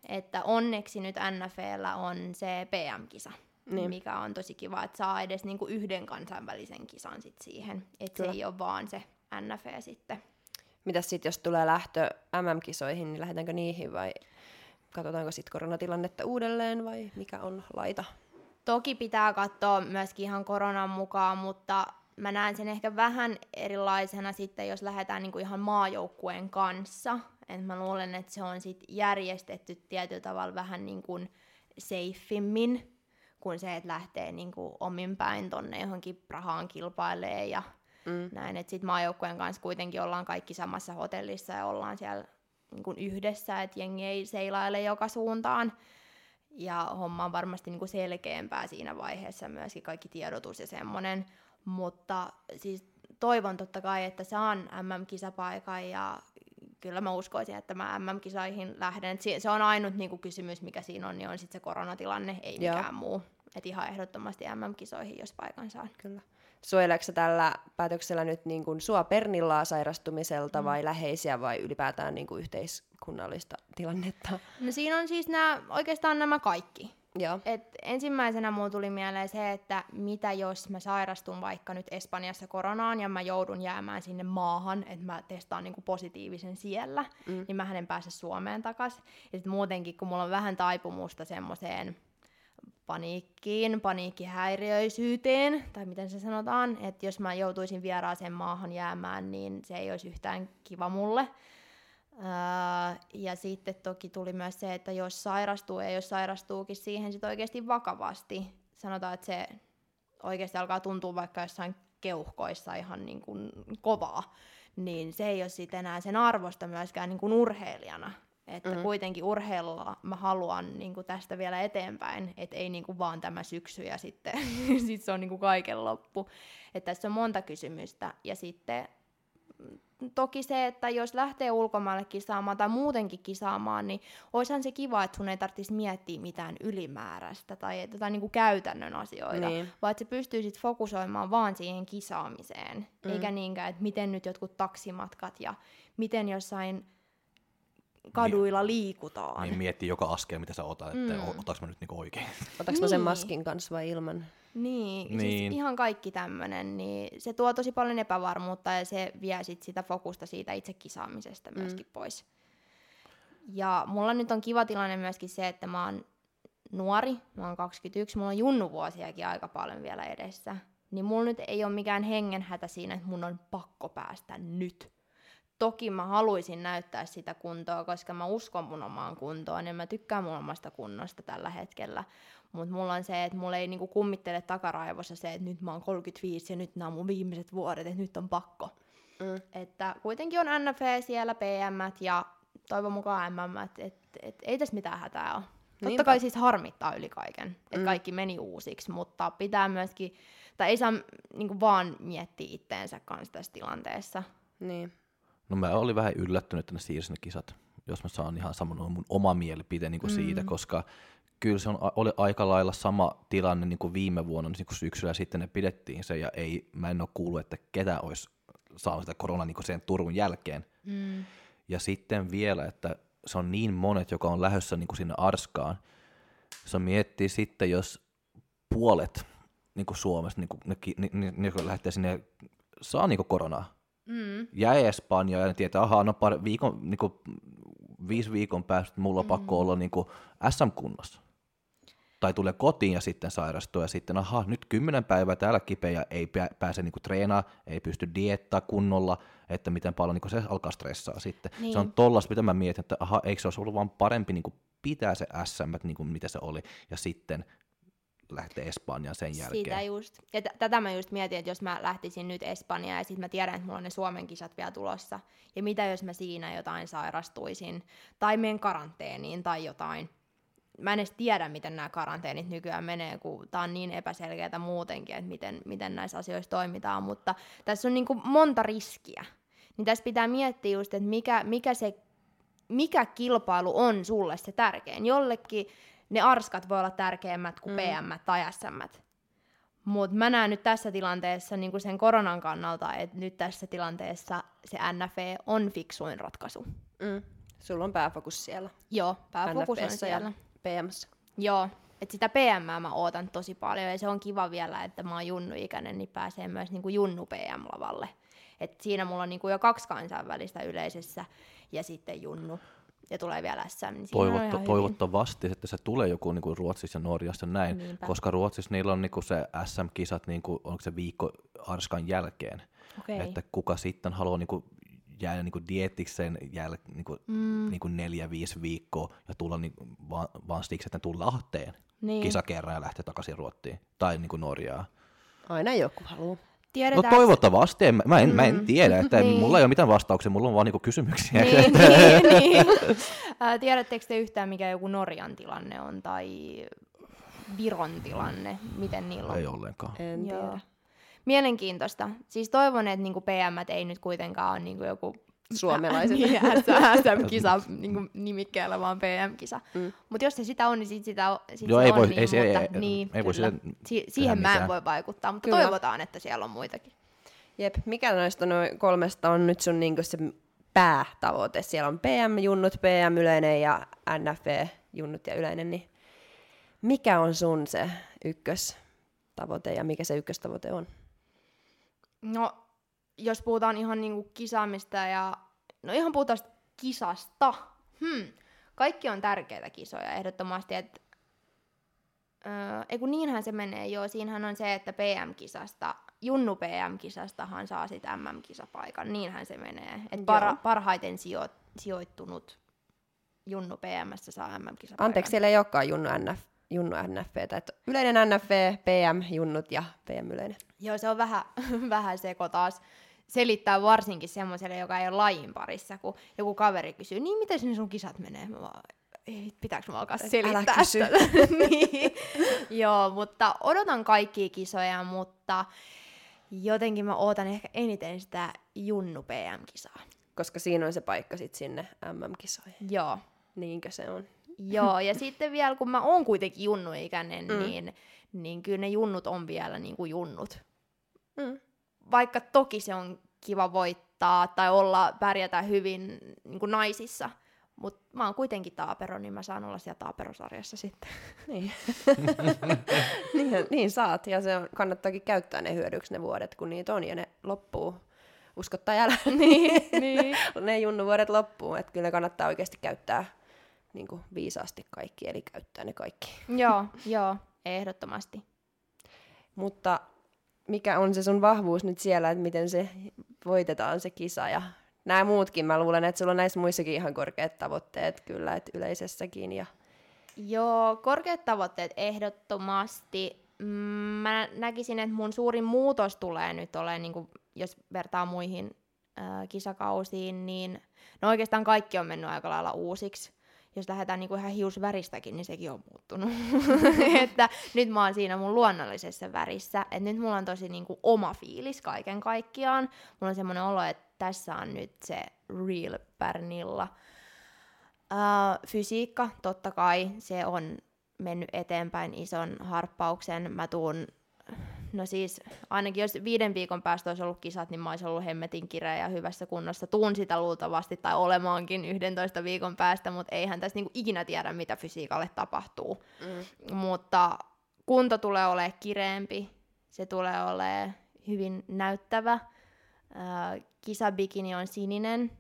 Että onneksi nyt NFLllä on se PM-kisa, niin. mikä on tosi kiva, että saa edes niinku yhden kansainvälisen kisan sit siihen. Että se ei ole vaan se NF sitten. Mitäs sitten, jos tulee lähtö MM-kisoihin, niin lähdetäänkö niihin vai katsotaanko sitten koronatilannetta uudelleen vai mikä on laita? Toki pitää katsoa myöskin ihan koronan mukaan, mutta mä näen sen ehkä vähän erilaisena sitten, jos lähdetään niinku ihan maajoukkueen kanssa. Et mä luulen, että se on sit järjestetty tietyllä tavalla vähän niin kuin kuin se, että lähtee niinku omin päin tonne johonkin Prahaan kilpailee ja mm. näin. Että sitten maajoukkueen kanssa kuitenkin ollaan kaikki samassa hotellissa ja ollaan siellä niinku yhdessä, että jengi ei seilaile joka suuntaan. Ja homma on varmasti niinku selkeämpää siinä vaiheessa myöskin kaikki tiedotus ja semmoinen. Mutta siis toivon totta kai, että saan MM-kisapaikan ja kyllä mä uskoisin, että mä MM-kisoihin lähden. Se on ainut niin kuin, kysymys, mikä siinä on, niin on sitten se koronatilanne, ei Joo. mikään muu. Että ihan ehdottomasti MM-kisoihin, jos paikan saa. Kyllä. Suojeleeko tällä päätöksellä nyt niin kuin sua Pernillaa sairastumiselta mm. vai läheisiä vai ylipäätään niin kuin yhteiskunnallista tilannetta? No siinä on siis nämä, oikeastaan nämä kaikki. Joo. Et ensimmäisenä mulla tuli mieleen se, että mitä jos mä sairastun vaikka nyt Espanjassa koronaan ja mä joudun jäämään sinne maahan, että mä testaan niinku positiivisen siellä, mm. niin mä en pääse Suomeen takaisin. Ja sitten muutenkin, kun mulla on vähän taipumusta semmoiseen paniikkiin, paniikkihäiriöisyyteen, tai miten se sanotaan, että jos mä joutuisin vieraaseen maahan jäämään, niin se ei olisi yhtään kiva mulle. Öö, ja sitten toki tuli myös se, että jos sairastuu ja jos sairastuukin siihen sit oikeasti vakavasti, sanotaan, että se oikeasti alkaa tuntua vaikka jossain keuhkoissa ihan niin kuin kovaa, niin se ei ole sitten enää sen arvosta myöskään niin kuin urheilijana. Että mm-hmm. kuitenkin urheilulla mä haluan niin kuin tästä vielä eteenpäin, että ei niin kuin vaan tämä syksy ja sitten sit se on niin kuin kaiken loppu. Että tässä on monta kysymystä ja sitten toki se, että jos lähtee ulkomaille kisaamaan tai muutenkin kisaamaan, niin olisihan se kiva, että sun ei tarvitsisi miettiä mitään ylimääräistä tai jotain niin kuin käytännön asioita, niin. vaan että se pystyy sitten fokusoimaan vaan siihen kisaamiseen, mm. eikä niinkään, että miten nyt jotkut taksimatkat ja miten jossain kaduilla niin, liikutaan. Niin miettii joka askel, mitä sä otat, että mm. otaks mä nyt niinku oikein. Otaks niin. mä sen niin. maskin kanssa vai ilman? Niin, siis niin. Siis ihan kaikki tämmöinen, niin se tuo tosi paljon epävarmuutta ja se vie sit sitä fokusta siitä itse kisaamisesta mm. myöskin pois. Ja mulla nyt on kiva tilanne myöskin se, että mä oon nuori, mä oon 21, mulla on junnuvuosiakin aika paljon vielä edessä. Niin mulla nyt ei ole mikään hengenhätä siinä, että mun on pakko päästä nyt. Toki mä haluaisin näyttää sitä kuntoa, koska mä uskon mun omaan kuntoon ja mä tykkään mun omasta kunnosta tällä hetkellä. Mutta mulla on se, että mulla ei niinku kummittele takaraivossa se, että nyt mä oon 35 ja nyt nämä on mun viimeiset vuodet, että nyt on pakko. Mm. Että kuitenkin on NFE siellä, PM ja toivon mukaan MM, että et, et, ei tässä mitään hätää ole. Niinpä. Totta kai siis harmittaa yli kaiken, että mm. kaikki meni uusiksi, mutta pitää myöskin, tai ei saa niinku vaan miettiä itteensä kanssa tässä tilanteessa. Niin. No mä olin vähän yllättynyt, että ne siirsi ne kisat, jos mä saan ihan saman mun oma mielipide niin kuin mm. siitä, koska kyllä se on, oli aika lailla sama tilanne niin kuin viime vuonna, niin kuin syksyllä sitten ne pidettiin se, ja ei, mä en ole kuullut, että ketä olisi saanut sitä koronaa niin sen Turun jälkeen. Mm. Ja sitten vielä, että se on niin monet, joka on lähdössä niin kuin sinne Arskaan. Se miettii sitten, jos puolet niin kuin Suomessa, niin kuin, ne, ne, ne, ne, ne lähtee sinne, saa niin kuin koronaa. Mm. Jäi Espanja ja ne tietää, ahaa, no pari, viikon, niin kuin, viisi viikon päästä mulla on mm. pakko olla niin kuin SM-kunnossa tai tulee kotiin ja sitten sairastuu ja sitten, aha, nyt kymmenen päivää täällä kipeä, ei pääse niinku treenaa, ei pysty diettaa kunnolla, että miten paljon niinku se alkaa stressaa sitten. Niin. Se on tollasta, mitä mä mietin, että aha, eikö se olisi ollut vaan parempi niinku pitää se SM, niinku mitä se oli, ja sitten lähteä Espanjaan sen jälkeen. Sitä just. Ja t- tätä mä just mietin, että jos mä lähtisin nyt Espanjaan ja sitten mä tiedän, että mulla on ne Suomen kisat vielä tulossa. Ja mitä jos mä siinä jotain sairastuisin, tai menen karanteeniin tai jotain mä en edes tiedä, miten nämä karanteenit nykyään menee, kun tämä on niin epäselkeää muutenkin, että miten, miten näissä asioissa toimitaan, mutta tässä on niin kuin monta riskiä. Niin tässä pitää miettiä just, että mikä, mikä, se, mikä kilpailu on sulle se tärkein. Jollekin ne arskat voi olla tärkeämmät kuin mm. PM tai SM. Mutta mä näen nyt tässä tilanteessa niin sen koronan kannalta, että nyt tässä tilanteessa se NFE on fiksuin ratkaisu. Mm. Sulla on pääfokus siellä. Joo, pääfokus on siellä. PMssä. Joo, että sitä PM mä ootan tosi paljon ja se on kiva vielä, että mä oon junnu-ikäinen, niin pääsee myös niinku junnu PM-lavalle. Et siinä mulla on niinku jo kaksi kansainvälistä yleisessä ja sitten junnu ja tulee vielä SM. Niin Toivotto, toivottavasti, että se tulee joku niin kuin Ruotsissa ja Norjassa näin, Niinpä. koska Ruotsissa niillä on niin kuin se SM-kisat, niin kuin, onko se viikko Arskan jälkeen, Okei. että kuka sitten haluaa niin kuin, jäädä niin kuin dietikseen jäl, niin kuin, Mm, niin kuin neljä, viisi viikkoa ja tulla niin, kuin vaan, vaan siksi, että ne tulee Lahteen niin. kisa kerran ja lähtee takaisin Ruottiin tai niin kuin Norjaa. Aina joku haluaa. No Tiedetäänkö- toivottavasti, en, mä, en, mä en Mm. tiedä, että Niin. mulla ei ole mitään vastauksia, mulla on vaan niinku kysymyksiä. niin, niin, niin. Tiedättekö te yhtään, mikä joku Norjan tilanne on tai Viron tilanne? Miten niillä on? ei ollenkaan. En Joo. tiedä. Mielenkiintoista. Siis toivon, että niinku PM ei nyt kuitenkaan ole niinku joku Suomalaiset. niin, SM-kisa niinku nimikkeellä, vaan PM-kisa. Mm. Mutta jos se sitä on, niin sit sitä on, sit Joo, se ei on voi- niin, ei se- mutta, ei- niin, ei voi sille Si- siihen mä en voi vaikuttaa, mutta Kyllä. toivotaan, että siellä on muitakin. Jep, mikä noista noin kolmesta on nyt sun niinku se päätavoite? Siellä on PM-junnut, PM-yleinen ja NFV-junnut ja yleinen, niin mikä on sun se ykköstavoite ja mikä se ykköstavoite on? No, jos puhutaan ihan niinku kisaamista ja... No ihan puhutaan kisasta. Hmm. Kaikki on tärkeitä kisoja ehdottomasti, että... Öö, ei kun niinhän se menee, joo. Siinähän on se, että PM-kisasta, Junnu PM-kisastahan saa sit MM-kisapaikan. Niinhän se menee. Et para, parhaiten sijo, sijoittunut Junnu PMssä saa MM-kisapaikan. Anteeksi, siellä ei olekaan junnu, NF, junnu NFVtä. että Yleinen NFV, PM-junnut ja PM-yleinen. Joo, se on vähän, vähän seko taas selittää varsinkin semmoiselle, joka ei ole lajin parissa, kun joku kaveri kysyy, niin miten sinne sun kisat menee? Mä vaan, ei, pitääkö mä alkaa Älä selittää kysy. tätä? niin. Joo, mutta odotan kaikkia kisoja, mutta jotenkin mä ootan ehkä eniten sitä Junnu PM-kisaa. Koska siinä on se paikka sit sinne MM-kisoihin. Joo. Niinkö se on? Joo, ja sitten vielä kun mä oon kuitenkin junnu-ikäinen, mm. niin, niin kyllä ne junnut on vielä niin kuin junnut. Mm. vaikka toki se on kiva voittaa tai olla, pärjätä hyvin niin kuin naisissa, mutta mä oon kuitenkin taapero, niin mä saan olla siellä taaperosarjassa sitten. Niin. niin, niin saat, ja se on, kannattaakin käyttää ne hyödyksi ne vuodet, kun niitä on, ja ne loppuu. Usko tai älä, niin, niin. ne junnuvuodet loppuu, että kyllä kannattaa oikeasti käyttää niin kuin viisaasti kaikki, eli käyttää ne kaikki. joo, joo, ehdottomasti. Mutta mikä on se sun vahvuus nyt siellä, että miten se voitetaan se kisa ja nämä muutkin, mä luulen, että sulla on näissä muissakin ihan korkeat tavoitteet kyllä, että yleisessäkin ja Joo, korkeat tavoitteet ehdottomasti. Mm, Mä näkisin, että mun suurin muutos tulee nyt olemaan, niin jos vertaa muihin äh, kisakausiin, niin no oikeastaan kaikki on mennyt aika lailla uusiksi. Jos lähdetään niin kuin ihan hiusväristäkin, niin sekin on muuttunut. että nyt mä oon siinä mun luonnollisessa värissä. Et nyt mulla on tosi niin kuin oma fiilis kaiken kaikkiaan. Mulla on semmoinen olo, että tässä on nyt se real Pernilla. Uh, fysiikka, totta kai, se on mennyt eteenpäin ison harppauksen. Mä tuun, no siis ainakin jos viiden viikon päästä olisi ollut kisat, niin mä olisin ollut hemmetin kireä ja hyvässä kunnossa. Tuun sitä luultavasti tai olemaankin 11 viikon päästä, mutta eihän tässä niinku ikinä tiedä, mitä fysiikalle tapahtuu. mm. Mutta kunto tulee olemaan kireempi, se tulee olemaan hyvin näyttävä. Äh, kisabikini on sininen,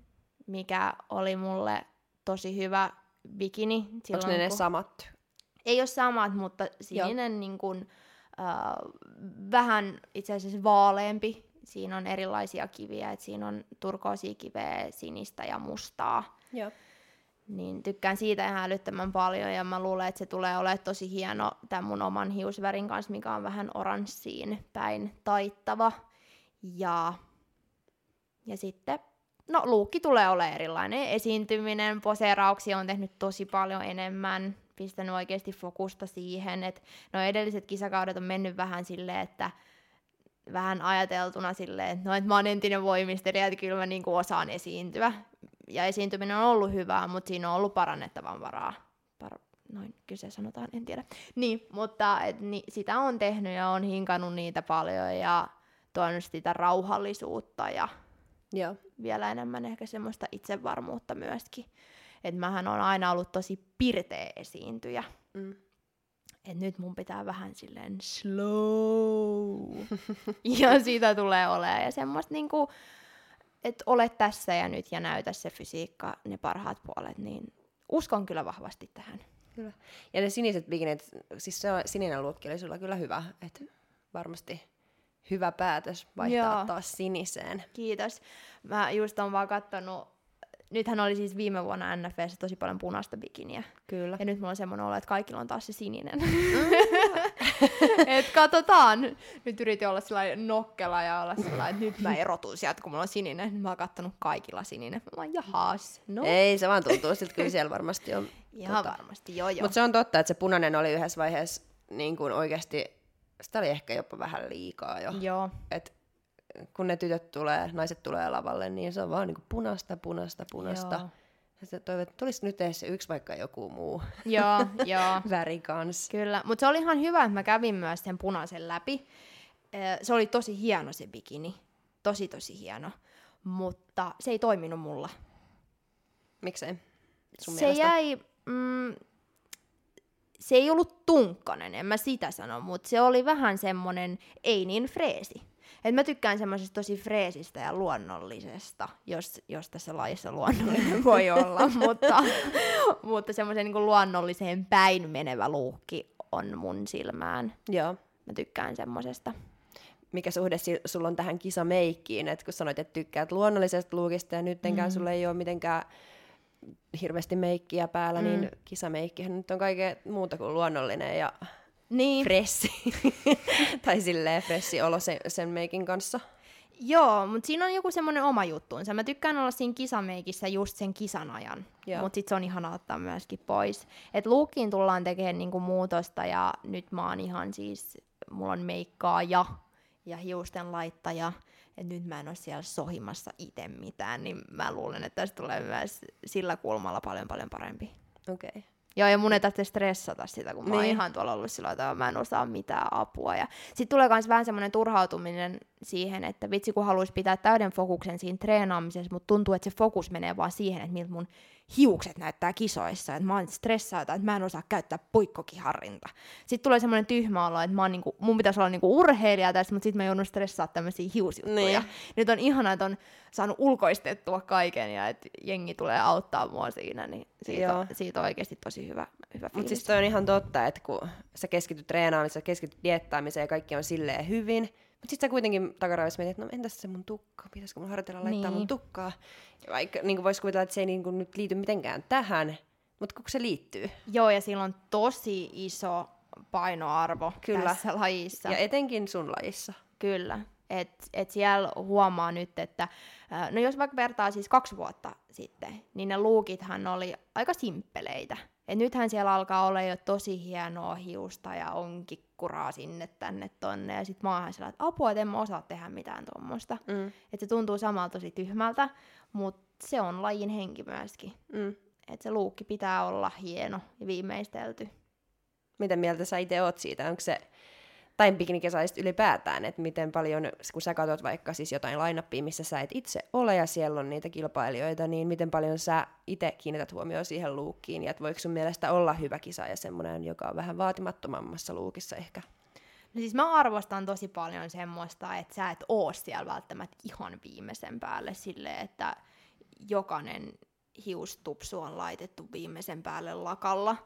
mikä oli mulle tosi hyvä bikini. onko silloin, ne ne kun- samat? Ei ole samat, mutta sininen niin kun, äh, vähän itse asiassa vaaleampi. Siinä on erilaisia kiviä, että siinä on turkoosia kiveä, sinistä ja mustaa. Joo. Niin tykkään siitä ihan älyttömän paljon ja mä luulen, että se tulee olemaan tosi hieno tämän mun oman hiusvärin kanssa, mikä on vähän oranssiin päin taittava. Ja, ja sitten, no luukki tulee olemaan erilainen. Esiintyminen, poseerauksia on tehnyt tosi paljon enemmän, pistänyt oikeasti fokusta siihen, että no edelliset kisakaudet on mennyt vähän silleen, että vähän ajateltuna silleen, että no, että mä oon entinen voimistelija, että kyllä mä niinku osaan esiintyä. Ja esiintyminen on ollut hyvää, mutta siinä on ollut parannettavan varaa. Par- noin kyse sanotaan, en tiedä. Niin, mutta et, ni, sitä on tehnyt ja on hinkannut niitä paljon ja tuonut sitä rauhallisuutta ja Joo. vielä enemmän ehkä semmoista itsevarmuutta myöskin. Että mähän on aina ollut tosi pirteä esiintyjä. Mm. Et nyt mun pitää vähän silleen slow. ja siitä tulee olemaan. Ja semmoista niinku, että ole tässä ja nyt ja näytä se fysiikka, ne parhaat puolet, niin uskon kyllä vahvasti tähän. Kyllä. Ja ne siniset bikinit, siis se sininen luukki oli sulla kyllä hyvä, että varmasti hyvä päätös vaihtaa Joo. taas siniseen. Kiitos. Mä just on vaan kattonut, nythän oli siis viime vuonna NFS tosi paljon punaista bikiniä. Kyllä. Ja nyt mulla on semmoinen olo, että kaikilla on taas se sininen. Et katsotaan. Nyt yritin olla sellainen nokkela ja olla sellainen, että nyt mä erotun sieltä, kun mulla on sininen. Mä oon kattonut kaikilla sininen. Mä oon, jahas, no. Ei, se vaan tuntuu siltä, kyllä siellä varmasti on. Ihan varmasti, joo joo. Mutta se on totta, että se punainen oli yhdessä vaiheessa niin kuin oikeasti, sitä oli ehkä jopa vähän liikaa jo. Joo, Et kun ne tytöt tulee, naiset tulee lavalle, niin se on vaan niin kuin punasta, punasta, punasta. Joo. Ja se toivon, että tulisi nyt edes se yksi vaikka joku muu joo, joo. väri kanssa. Kyllä, mutta se oli ihan hyvä, että mä kävin myös sen punaisen läpi. Se oli tosi hieno se bikini. Tosi, tosi hieno. Mutta se ei toiminut mulla. Miksei? Sun se mielestä? jäi... Mm, se ei ollut tunkkanen, en mä sitä sano, mutta se oli vähän semmonen ei niin freesi. Et mä tykkään semmoisesta tosi freesistä ja luonnollisesta, jos, jos tässä lajissa luonnollinen voi olla, mutta, mutta semmoisen niin luonnolliseen päin menevä luukki on mun silmään. Joo. Mä tykkään semmosesta. Mikä suhde si- sulla on tähän kisameikkiin? Et kun sanoit, että tykkäät luonnollisesta luukista ja nyttenkään mm. sulla ei ole mitenkään hirveästi meikkiä päällä, mm. niin kisameikkihän nyt on kaikkea muuta kuin luonnollinen ja Niin, fressi. tai silleen fressi olo sen, sen meikin kanssa. joo, mutta siinä on joku semmoinen oma juttuunsa. Mä tykkään olla siinä kisameikissä just sen kisan ajan, mutta sitten se on ihana ottaa myöskin pois. Et luukkiin tullaan tekemään niinku muutosta ja nyt mä oon ihan siis, mulla on meikkaaja ja hiusten laittaja. Et nyt mä en ole siellä sohimassa itse mitään, niin mä luulen, että tästä tulee myös sillä kulmalla paljon paljon parempi. Okei. Okay. Joo, ja mun ei tarvitse stressata sitä, kun mä oon Niin. ihan tuolla ollut sillä että mä en osaa mitään apua. Ja sitten tulee myös vähän semmoinen turhautuminen siihen, että vitsi kun haluaisi pitää täyden fokuksen siinä treenaamisessa, mutta tuntuu, että se fokus menee vaan siihen, että miltä mun hiukset näyttää kisoissa, että mä oon stressaata, että mä en osaa käyttää puikkokiharrinta. Sitten tulee semmoinen tyhmä olo, että mä oon niinku, mun pitäisi olla niinku urheilija tässä, mutta sitten mä joudun stressaa tämmöisiä hiusjuttuja. Niin. Nyt on ihana, että on saanut ulkoistettua kaiken ja että jengi tulee auttaa mua siinä, niin siitä, Joo. siitä on oikeasti tosi hyvä, hyvä Mutta siis toi on ihan totta, että kun sä keskityt treenaamiseen, sä keskityt diettaamiseen ja kaikki on silleen hyvin, mutta sitten sä kuitenkin takaraivossa mietit, että no entäs se mun tukka, pitäisikö mun harjoitella laittaa Niin. mun tukkaa. Vaikka niin voisi kuvitella, että se ei niin kuin nyt liity mitenkään tähän, mutta kun se liittyy. Joo, ja sillä on tosi iso painoarvo Kyllä. tässä lajissa. Ja etenkin sun lajissa. Kyllä. Et, et siellä huomaa nyt, että no jos vaikka vertaa siis kaksi vuotta sitten, niin ne luukithan oli aika simppeleitä. Et nythän siellä alkaa olla jo tosi hienoa hiusta ja on kikkuraa sinne tänne tonne. Ja sit mä oonhan sellainen, että apua, et en mä osaa tehdä mitään tuommoista. Mm. Et se tuntuu samalla tosi tyhmältä, mutta se on lajin henki myöskin. Mm. Et se luukki pitää olla hieno ja viimeistelty. Mitä mieltä sä itse oot siitä? Onko se, tai bikinikesaista ylipäätään, että miten paljon, kun sä katsot vaikka siis jotain lainappia, missä sä et itse ole ja siellä on niitä kilpailijoita, niin miten paljon sä itse kiinnität huomioon siihen luukkiin ja että voiko sun mielestä olla hyvä kisa ja semmoinen, joka on vähän vaatimattomammassa luukissa ehkä? No siis mä arvostan tosi paljon semmoista, että sä et oo siellä välttämättä ihan viimeisen päälle silleen, että jokainen hiustupsu on laitettu viimeisen päälle lakalla.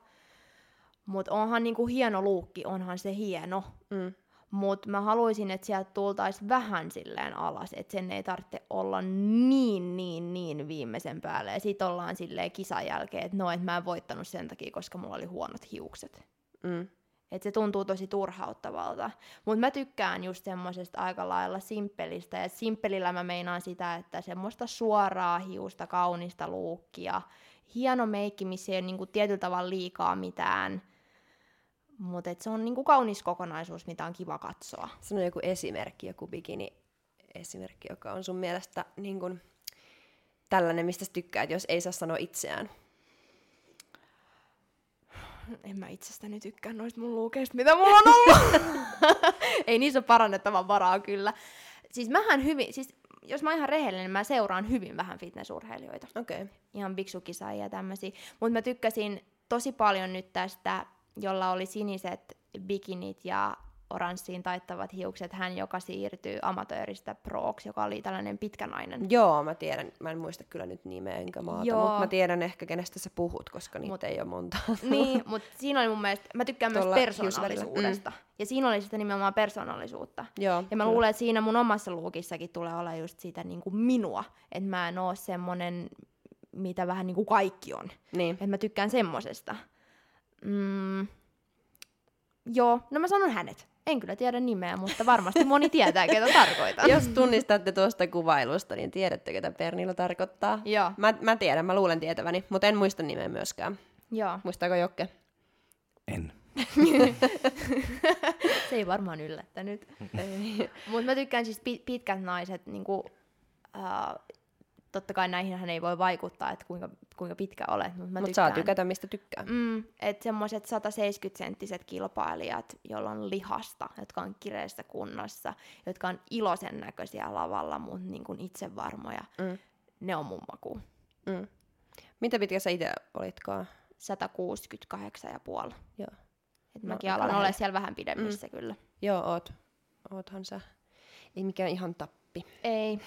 Mutta onhan niinku hieno luukki, onhan se hieno. Mm. Mutta mä haluaisin, että sieltä tultaisi vähän silleen alas, että sen ei tarvitse olla niin, niin, niin viimeisen päälle. Ja sit ollaan silleen kisan jälkeen, että no, et mä en voittanut sen takia, koska mulla oli huonot hiukset. Mm. Et se tuntuu tosi turhauttavalta. Mutta mä tykkään just semmosesta aika lailla simppelistä. Ja simppelillä mä meinaan sitä, että semmoista suoraa hiusta, kaunista luukkia, hieno meikki, missä ei ole niinku tietyllä tavalla liikaa mitään. Mutta se on niinku kaunis kokonaisuus, mitä on kiva katsoa. Sano joku esimerkki, joku bikini esimerkki, joka on sun mielestä niin kun, tällainen, mistä sä tykkäät, jos ei saa sanoa itseään. en mä itsestäni tykkää noista mun luukeista, mitä mulla on ollut. Ei niissä ole parannettavan varaa kyllä. Siis mähän hyvin, siis jos mä oon ihan rehellinen, niin mä seuraan hyvin vähän fitnessurheilijoita. Okei. Okay. Ihan biksukisaajia ja tämmöisiä. Mutta mä tykkäsin tosi paljon nyt tästä, jolla oli siniset bikinit ja oranssiin taittavat hiukset, hän joka siirtyy amatööristä prooksi, joka oli tällainen pitkänainen. Joo, mä tiedän. Mä en muista kyllä nyt nimeä enkä maata, mutta mä tiedän ehkä kenestä sä puhut, koska niitä Mut- ei ole monta. Niin, mutta siinä oli mun mielestä, mä tykkään myös Tuolla persoonallisuudesta. Ja siinä oli sitä nimenomaan persoonallisuutta. Joo, Ja mä kyllä. luulen, että siinä mun omassa luukissakin tulee olla just sitä niin kuin minua. Että mä en oo semmonen, mitä vähän niin kuin kaikki on. Niin. Että mä tykkään semmosesta. Mm, joo, no mä sanon hänet. En kyllä tiedä nimeä, mutta varmasti moni tietää, ketä tarkoitan. Jos tunnistatte tuosta kuvailusta, niin tiedätte, ketä Pernilla tarkoittaa. Joo, Mä, mä tiedän, mä luulen tietäväni, mutta en muista nimeä myöskään. joo. Muistaako Jokke? En. Se ei varmaan yllättänyt. Mutta mä tykkään siis pi- pitkät naiset, niinku, uh, totta kai näihin ei voi vaikuttaa, että kuinka, kuinka pitkä olet, mutta tykkään. saa tykätä, mistä tykkää. Mm, että semmoiset 170-senttiset kilpailijat, joilla on lihasta, jotka on kireessä kunnossa, jotka on iloisen näköisiä lavalla, mutta niin kuin itsevarmoja, Mm. ne on mun maku. Mm. Mitä pitkä sä itse olitkaan? 168,5. Joo. Et No, mäkin alan olla siellä vähän pidemmissä mm. kyllä. Joo, oot. Oothan sä. Ei mikään ihan tappi. Ei.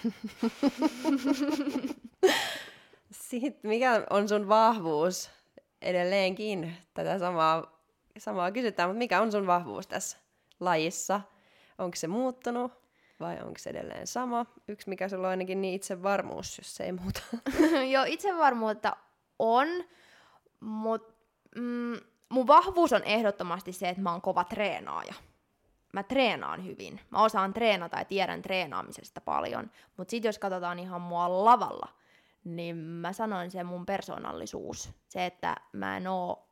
Sitten, mikä on sun vahvuus? Edelleenkin tätä samaa, samaa kysytään, mutta mikä on sun vahvuus tässä lajissa? Onko se muuttunut vai onko se edelleen sama? Yksi, mikä sulla on ainakin niin itse varmuus, jos se ei muuta. Joo, itsevarmuutta on, mutta mm, mun vahvuus on ehdottomasti se, että mä oon kova treenaaja. Mä treenaan hyvin. Mä osaan treenata ja tiedän treenaamisesta paljon. Mutta sitten jos katsotaan ihan mua lavalla, niin mä sanoin se mun persoonallisuus. Se, että mä en oo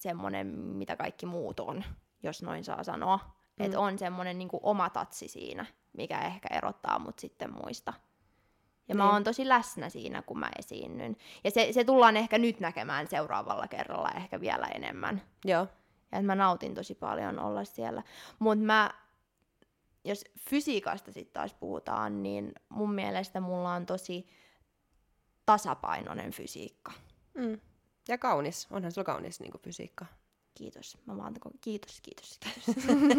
semmonen, mitä kaikki muut on, jos noin saa sanoa. Mm. Että on semmonen niinku oma tatsi siinä, mikä ehkä erottaa mut sitten muista. Ja mä Niin. oon tosi läsnä siinä, kun mä esiinnyn. Ja se, se tullaan ehkä nyt näkemään seuraavalla kerralla ehkä vielä enemmän. Joo. Ja että mä nautin tosi paljon olla siellä. Mutta mä, jos fysiikasta sitten taas puhutaan, niin mun mielestä mulla on tosi tasapainoinen fysiikka. Mm. Ja kaunis. Onhan sulla kaunis niin fysiikka. Kiitos. Mä vaan kiitos, kiitos, kiitos.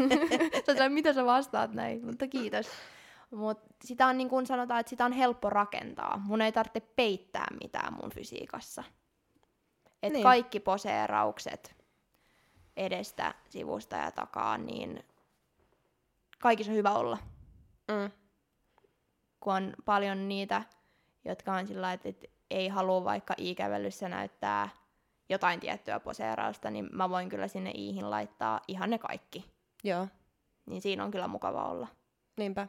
sä sanoit, mitä sä vastaat näin, mutta kiitos. Mut sitä on niin kuin sanotaan, että sitä on helppo rakentaa. Mun ei tarvitse peittää mitään mun fysiikassa. Et niin. kaikki poseeraukset edestä, sivusta ja takaa, niin kaikissa on hyvä olla. Mm. Kun on paljon niitä, jotka on sillä lailla, että et ei halua vaikka i-kävelyssä näyttää jotain tiettyä poseerausta, niin mä voin kyllä sinne iihin laittaa ihan ne kaikki. Joo. Niin siinä on kyllä mukava olla. Niinpä.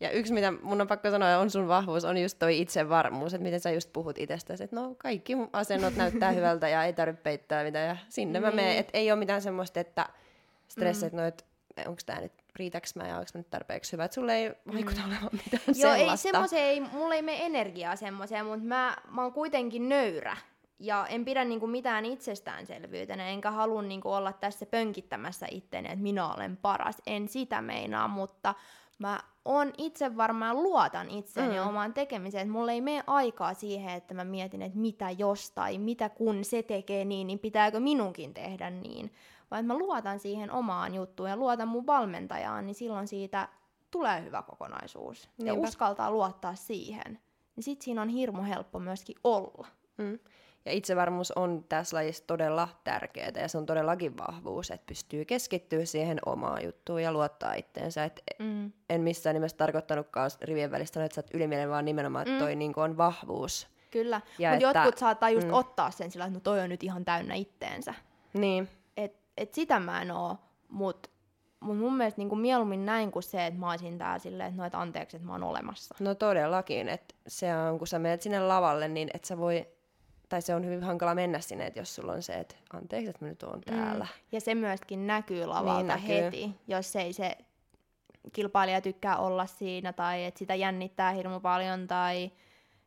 Ja yksi, mitä mun on pakko sanoa, on sun vahvuus, on just toi itsevarmuus, että miten sä just puhut itsestäsi, että no kaikki asennot näyttää hyvältä ja ei tarvitse peittää mitään ja sinne mä menen, Niin. että ei ole mitään semmoista, että stressit, mm. no, että onko tämä nyt, riitäks mä ja onko nyt tarpeeksi hyvä, että sulle ei vaikuta mm. olevan mitään Joo, ei sellaista. semmoiseen, ei, mulla ei mene energiaa semmoiseen, mutta mä, mä oon kuitenkin nöyrä. Ja en pidä niinku mitään itsestäänselvyytenä, enkä halua niinku olla tässä pönkittämässä itteeni, että minä olen paras. En sitä meinaa, mutta mä oon itse varmaan luotan itseeni Mm. ja omaan tekemiseen. Että mulla ei mene aikaa siihen, että mä mietin, että mitä jos tai mitä kun se tekee niin, niin pitääkö minunkin tehdä niin. Vaan että mä luotan siihen omaan juttuun ja luotan mun valmentajaan, niin silloin siitä tulee hyvä kokonaisuus. Ja Niinpä. uskaltaa luottaa siihen. Niin sit siinä on hirmu helppo myöskin olla. Mm. Ja itsevarmuus on tässä lajissa todella tärkeää ja se on todellakin vahvuus, että pystyy keskittyä siihen omaan juttuun ja luottaa itteensä. Et Mm. en missään nimessä tarkoittanutkaan rivien välistä, että sä oot ylimielinen, vaan nimenomaan, että toi mm. niin on vahvuus. Kyllä. Mutta että- jotkut saattaa just mm. mm. ottaa sen sillä, että no toi on nyt ihan täynnä itteensä. Niin, Et, et sitä mä en oo, mut, mut mun mielestä niinku mieluummin näin kuin se, että mä olisin tää silleen, että noit anteeksi, että mä oon olemassa. no todellakin, että se on, kun sä menet sinne lavalle, niin et sä voi, tai se on hyvin hankala mennä sinne, että jos sulla on se, että anteeksi, että mä nyt oon täällä. Mm. Ja se myöskin näkyy lavalta Niin näkyy. heti, jos ei se kilpailija tykkää olla siinä tai että sitä jännittää hirmu paljon tai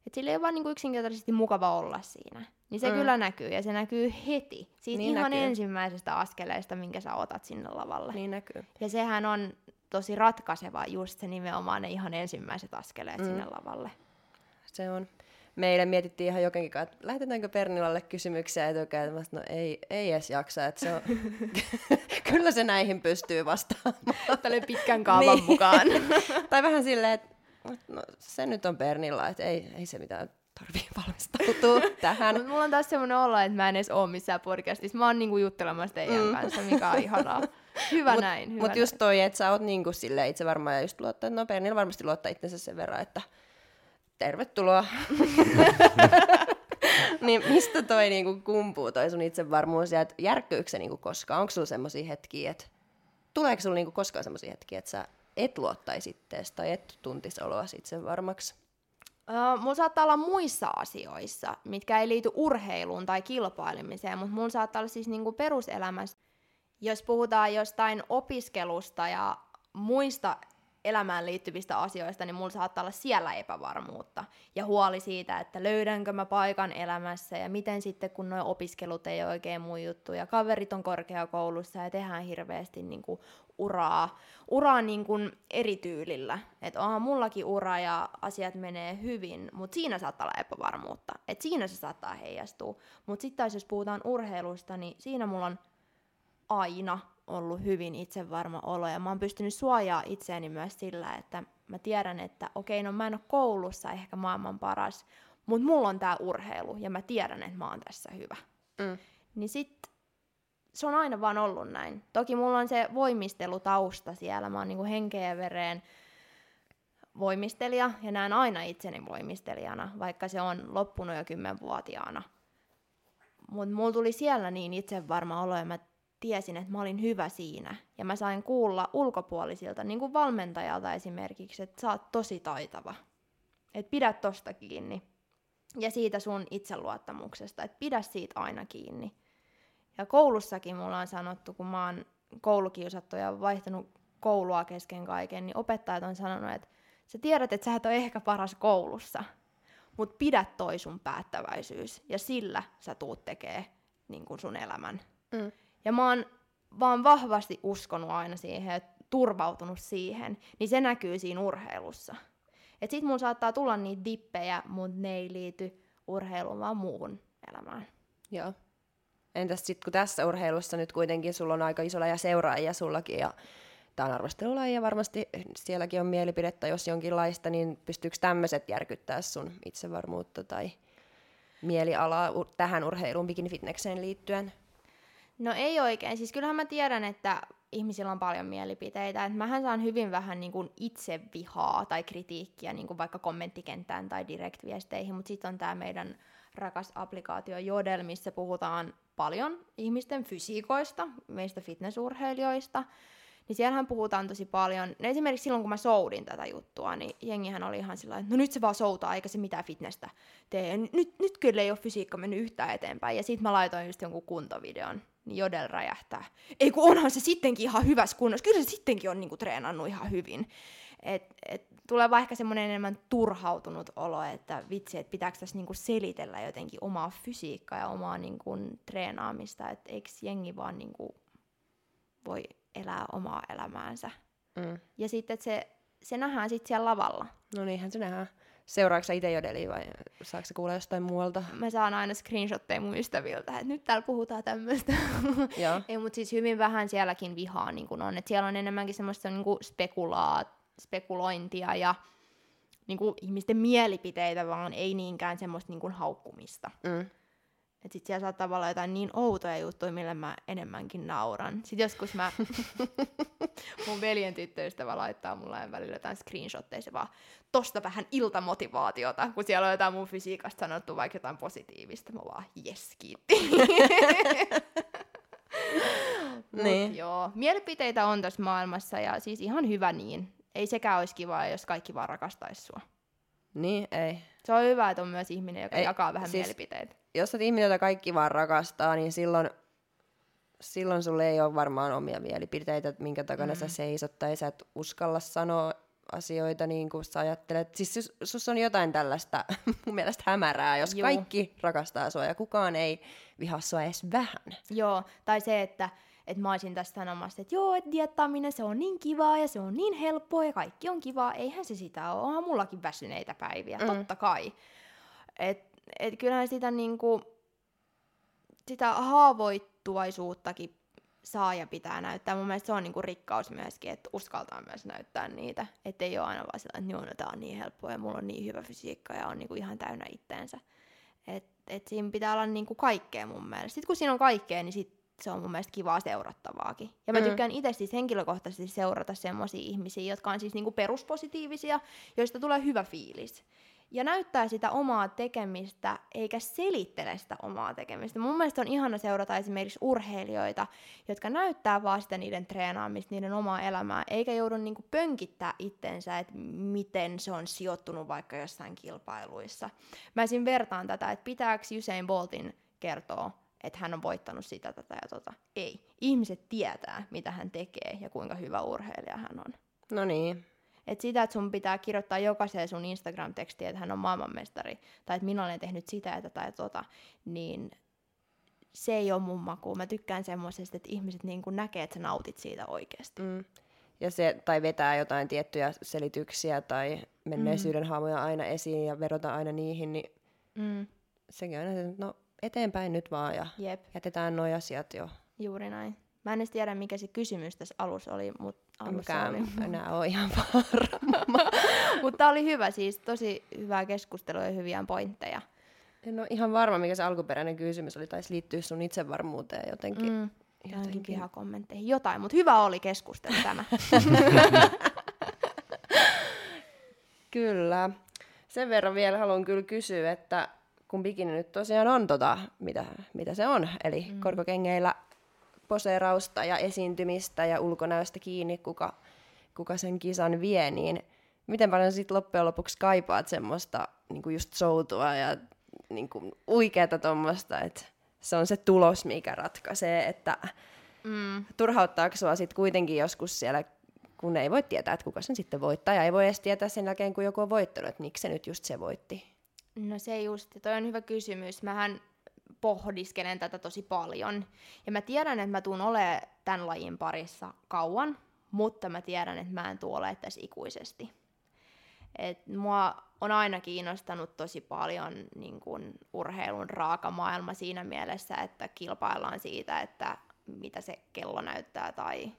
Että sillä ei ole vaan niinku yksinkertaisesti mukava olla siinä. Niin se Mm. kyllä näkyy, ja se näkyy heti. Siitä Niin ihan näkyy. ensimmäisestä askeleesta, minkä sä otat sinne lavalle. Niin näkyy. Ja sehän on tosi ratkaiseva just se nimenomaan ne ihan ensimmäiset askeleet mm. sinne lavalle. Se on. Meille mietittiin ihan jokenkin kanssa, että lähetetäänkö Pernilalle kysymyksiä etukäteen. Mä no ei, ei edes jaksa, että se on... Kyllä se näihin pystyy vastaamaan. Tälle pitkän kaavan Niin. mukaan. tai vähän silleen, että no, se nyt on Pernilla, että ei, ei se mitään tarvii valmistautua tähän. Mut mulla on taas semmoinen olo, että mä en edes oo missään podcastissa. Mä oon niinku juttelemassa teidän Mm. kanssa, mikä on ihanaa. Hyvä Mut- näin, Mutta just toi, että sä oot niinku sille itse varmaan ja just luottaa, että no Pernilla varmasti luottaa itsensä sen verran, että tervetuloa. niin mistä toi niinku kumpuu toi sun itsevarmuus ja järkkyykö se niinku koskaan? Onko sulla semmoisia hetkiä, että tuleeko sulla niinku koskaan semmoisia hetkiä, että sä et luottaisi ittees tai et tuntisi oloa itse varmaksi? Uh, mulla saattaa olla muissa asioissa, mitkä ei liity urheiluun tai kilpailemiseen, mutta mulla saattaa olla siis niinku peruselämässä, jos puhutaan jostain opiskelusta ja muista elämään liittyvistä asioista, niin mulla saattaa olla siellä epävarmuutta ja huoli siitä, että löydänkö mä paikan elämässä ja miten sitten, kun nuo opiskelut ei ole oikein mun juttu ja kaverit on korkeakoulussa ja tehdään hirveästi niinku uraa, uraa niinku eri tyylillä. Että onhan mullakin ura ja asiat menee hyvin, mutta siinä saattaa olla epävarmuutta. Että siinä se saattaa heijastua. Mutta sitten taas jos puhutaan urheilusta, niin siinä mulla on aina ollut hyvin itsevarma olo ja mä oon pystynyt suojaa itseäni myös sillä, että mä tiedän, että okei, no mä en ole koulussa ehkä maailman paras, mutta mulla on tää urheilu ja mä tiedän, että mä oon tässä hyvä. Mm. Niin sit se on aina vaan ollut näin. Toki mulla on se voimistelutausta siellä, mä oon niinku henkeä ja vereen voimistelija ja näen aina itseni voimistelijana, vaikka se on loppunut jo kymmenvuotiaana. Mutta mulla tuli siellä niin itsevarma olo ja mä tiesin, että mä olin hyvä siinä. Ja mä sain kuulla ulkopuolisilta, niin kuin valmentajalta esimerkiksi, että sä oot tosi taitava. Että pidä tosta kiinni. Ja siitä sun itseluottamuksesta, että pidä siitä aina kiinni. Ja koulussakin mulla on sanottu, kun mä oon koulukiusattu ja vaihtanut koulua kesken kaiken, niin opettajat on sanonut, että sä tiedät, että sä et ole ehkä paras koulussa, mutta pidä toi sun päättäväisyys ja sillä sä tuut tekee niin sun elämän. Mm. Ja mä oon vaan vahvasti uskonut aina siihen ja turvautunut siihen, niin se näkyy siinä urheilussa. Et sit mun saattaa tulla niitä dippejä, mutta ne ei liity urheiluun, vaan muuhun elämään. Joo. Entäs sitten kun tässä urheilussa nyt kuitenkin sulla on aika iso läjä seuraajia sullakin ja tämä on arvostelulaji ja varmasti sielläkin on mielipidettä, jos jonkinlaista, niin pystyykö tämmöiset järkyttää sun itsevarmuutta tai mielialaa tähän urheiluun bikinifitnekseen liittyen? No ei oikein. Siis kyllähän mä tiedän, että ihmisillä on paljon mielipiteitä. Et mähän saan hyvin vähän niin kuin itse vihaa tai kritiikkiä niin kuin vaikka kommenttikenttään tai direktviesteihin, mutta sitten on tämä meidän rakas applikaatio Jodel, missä puhutaan paljon ihmisten fysiikoista, meistä fitnessurheilijoista. Niin siellähän puhutaan tosi paljon. No esimerkiksi silloin, kun mä soudin tätä juttua, niin jengihän oli ihan sillä että no nyt se vaan soutaa, eikä se mitään fitnessä tee. Nyt, nyt kyllä ei ole fysiikka mennyt yhtään eteenpäin. Ja sitten mä laitoin just jonkun kuntovideon, niin Jodel räjähtää. Ei kun onhan se sittenkin ihan hyvässä kunnossa. Kyllä se sittenkin on niinku treenannut ihan hyvin. Et, et, tulee vaan ehkä semmoinen enemmän turhautunut olo, että vitsi, että pitääkö tässä niinku selitellä jotenkin omaa fysiikkaa ja omaa niinku treenaamista, että eikö jengi vaan niinku voi elää omaa elämäänsä. Mm. Ja sitten, että se, se nähdään sitten siellä lavalla. No niinhän se nähdään. Seuraatko sä itse Jodelia vai saako se kuulla jostain muualta? Mä saan aina screenshotteja mun ystäviltä, että nyt täällä puhutaan tämmöistä. Ei, mutta siis hyvin vähän sielläkin vihaa niin kun on. Et siellä on enemmänkin semmoista niin kuin spekulaat, spekulointia ja niin ihmisten mielipiteitä, vaan ei niinkään semmoista niin haukkumista. Mm. Et sit siellä saattaa olla jotain niin outoja juttuja, millä mä enemmänkin nauran. Sitten joskus mä, mun veljen tyttöystävä laittaa mulle välillä jotain screenshotteja, se vaan tosta vähän iltamotivaatiota, kun siellä on jotain mun fysiikasta sanottu vaikka jotain positiivista. Mä vaan, jes, kiitti. Mut Niin. joo, mielipiteitä on tässä maailmassa ja siis ihan hyvä niin. Ei sekään olisi kivaa, jos kaikki vaan rakastaisi sua. Niin, ei. Se on hyvä, että on myös ihminen, joka Ei, jakaa vähän siis- mielipiteitä. Jos olet ihminen, jota kaikki vaan rakastaa, niin silloin, silloin sulle ei ole varmaan omia mielipiteitä, että minkä takana mm. sä seisot, tai sä et uskalla sanoa asioita, niin kuin sä ajattelet. Siis sus, on jotain tällaista mun mielestä hämärää, jos Juu. kaikki rakastaa sua ja kukaan ei vihaa sua edes vähän. Joo, tai se, että että mä olisin tässä sanomassa, että joo, että diettaaminen se on niin kivaa ja se on niin helppoa ja kaikki on kivaa. Eihän se sitä ole, onhan mullakin väsyneitä päiviä, mm. totta kai. Et, et kyllähän sitä niinku, sitä haavoittuvaisuuttakin saa ja pitää näyttää. Mun mielestä se on niinku rikkaus myöskin, että uskaltaa myös näyttää niitä. Että ei ole aina vaan sillä, että joo, no, tää on niin helppoa ja mulla on niin hyvä fysiikka ja on niinku ihan täynnä itteensä. Et, et siinä pitää olla niinku kaikkea mun mielestä. Sitten kun siinä on kaikkea, niin sit se on mun mielestä kivaa seurattavaakin. Ja mä Mm. tykkään itse siis henkilökohtaisesti seurata semmoisia ihmisiä, jotka on siis niinku peruspositiivisia, joista tulee hyvä fiilis. Ja näyttää sitä omaa tekemistä, eikä selittele sitä omaa tekemistä. Mun mielestä on ihana seurata esimerkiksi urheilijoita, jotka näyttää vaan sitä niiden treenaamista, niiden omaa elämää, eikä joudu niinku pönkittää itteensä, että miten se on sijoittunut vaikka jossain kilpailuissa. Mä esim. vertaan tätä, että pitääkö Usain Boltin kertoa, että hän on voittanut sitä, tätä ja tota. Ei. Ihmiset tietää, mitä hän tekee ja kuinka hyvä urheilija hän on. No niin. Et sitä, että sun pitää kirjoittaa jokaiseen sun Instagram-tekstiin, että hän on maailmanmestari, tai että minä olen tehnyt sitä ja tätä ja tota, niin se ei ole mun maku. Mä tykkään semmoisesta, että ihmiset niin kuin näkee, että sä nautit siitä oikeasti. Mm. Ja se, tai vetää jotain tiettyjä selityksiä tai menneisyyden mm. haamuja aina esiin ja vedota aina niihin, niin Mm. sekin on aina se, että no eteenpäin nyt vaan ja Jep, jätetään nuo asiat jo. juuri näin. Mä en edes tiedä, mikä se kysymys tässä alussa oli, mutta. Mikään enää ole ihan varma. Mutta oli hyvä siis, tosi hyvää keskustelua ja hyviä pointteja. En ole ihan varma, mikä se alkuperäinen kysymys oli. Taisi liittyä sun itsevarmuuteen jotenkin. Mm. Jotenkin. vihakommentteihin. Jotain, mutta hyvä oli keskustelu tämä. Kyllä. Sen verran vielä haluan kyllä kysyä, että kun bikini nyt tosiaan on tota, mitä, mitä se on, eli mm. korkokengeillä poseerausta ja esiintymistä ja ulkonäöstä kiinni, kuka, kuka sen kisan vie, niin miten paljon sitten loppujen lopuksi kaipaat semmoista niin just soutua ja niin kuin uikeata tuommoista, että se on se tulos, mikä ratkaisee, että Mm. turhauttaako sua sitten kuitenkin joskus siellä, kun ei voi tietää, että kuka sen sitten voittaa, ja ei voi edes tietää sen jälkeen, kun joku on voittanut, että miksi se nyt just se voitti. No se just, toi on hyvä kysymys. Mähän pohdiskelen tätä tosi paljon. Ja mä tiedän, että mä tuun olemaan tämän lajin parissa kauan, mutta mä tiedän, että mä en tule olemaan tässä ikuisesti. Et mua on aina kiinnostanut tosi paljon niin kun, urheilun raaka maailma siinä mielessä, että kilpaillaan siitä, että mitä se kello näyttää tai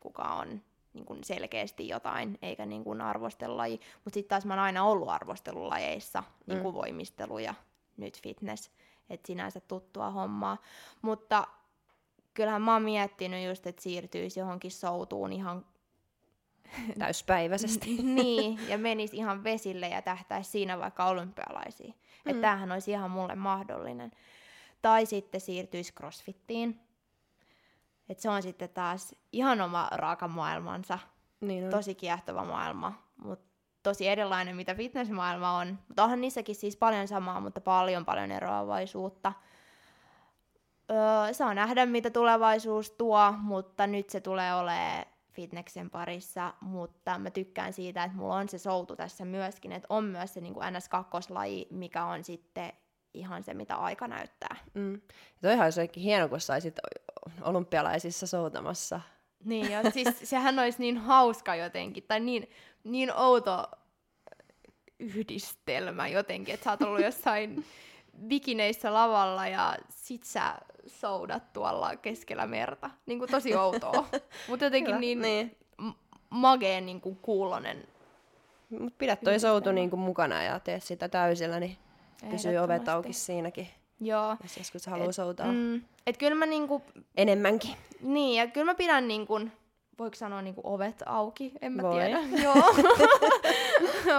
kuka on niin kun selkeästi jotain, eikä niin kun arvostelaji. Mutta sitten taas mä oon aina ollut arvostelulajeissa, niin kuin voimistelu ja nyt fitness, että sinänsä tuttua hommaa. Mutta kyllähän mä oon miettinyt just, että siirtyisi johonkin soutuun ihan Täyspäiväisesti. niin, ja menisi ihan vesille ja tähtäisi siinä vaikka olympialaisiin. Mm. Että tämähän olisi ihan mulle mahdollinen. Tai sitten siirtyisi crossfittiin. Et se on sitten taas ihan oma raaka maailmansa. niin on. Tosi kiehtova maailma, mutta tosi erilainen, mitä fitnessmaailma on. Mutta onhan niissäkin siis paljon samaa, mutta paljon paljon eroavaisuutta. Öö, saa nähdä, mitä tulevaisuus tuo, mutta nyt se tulee olemaan fitneksen parissa, mutta mä tykkään siitä, että mulla on se soutu tässä myöskin, että on myös se niin kuin NS2-laji, mikä on sitten ihan se, mitä aika näyttää. Mm. Ja toihan olisi oikein hieno, kun saisit olympialaisissa soutamassa. Niin, ja siis sehän olisi niin hauska jotenkin, tai niin, niin outo yhdistelmä jotenkin, että sä oot ollut jossain bikineissä lavalla ja sit sä soudat tuolla keskellä merta. Niin kuin tosi outoa, mutta jotenkin Kyllä, niin, niin. m- mageen niin kuin kuulonen. Mut pidä toi soutu niin kuin mukana ja tee sitä täysillä, niin pysyy ovet auki siinäkin, Joo. jos joskus haluaa soutaa. Mm, et kyllä mä niinku, Enemmänkin. niin, ja kyllä mä pidän niinku, voiko sanoa niinku ovet auki, en mä Voi. tiedä. Joo.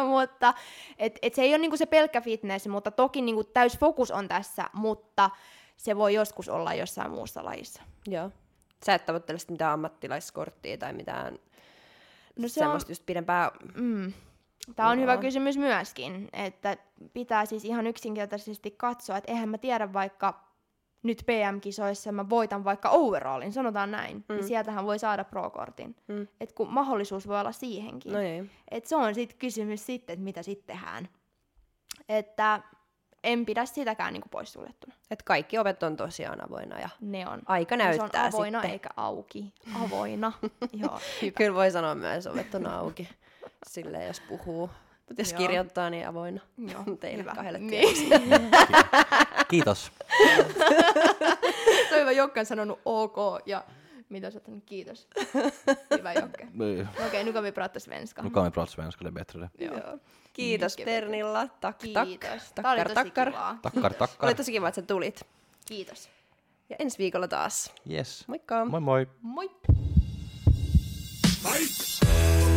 mutta et, et se ei ole niinku se pelkkä fitness, mutta toki niinku täys fokus on tässä, mutta se voi joskus olla jossain muussa lajissa. Joo. Sä et tavoittele sit mitään ammattilaiskorttia tai mitään No no se se semmoista just pidempää... Mm. Tämä on hyvä Joo. kysymys myöskin, että pitää siis ihan yksinkertaisesti katsoa, että eihän mä tiedä vaikka nyt PM-kisoissa mä voitan vaikka overallin, sanotaan näin, mm. niin sieltähän voi saada pro-kortin. Mm. Et kun mahdollisuus voi olla siihenkin. No ei. Et se on sitten kysymys sitten, että mitä sitten tehdään. Että en pidä sitäkään niinku poissuljettuna. Et kaikki ovet on tosiaan avoinna ja Ne on. aika näyttää se on avoinna sitten. eikä auki. Avoina. Joo, hyvä. Kyllä voi sanoa myös, ovet on auki. Silleen, jos puhuu. Mutta jos Joo. kirjoittaa, niin avoinna. Joo, Teille hyvä. kahdelle niin. Kiitos. Se on hyvä, Jokka on sanonut ok ja mitä sä oot sanonut? Kiitos. Hyvä Jokke. Nu Okej, nu kan vi prata svenska. kan vi prata svenska, det är bättre. Joo. Kiitos Mycket Pernilla. Tak, tak. Kiitos. Oli Takkar, tosi takkar. kivaa. Tackar, tackar. Oli tosi kiva, että sä tulit. Kiitos. Ja ensi viikolla taas. Yes. Moikka! Moi moi. Moi! Fight!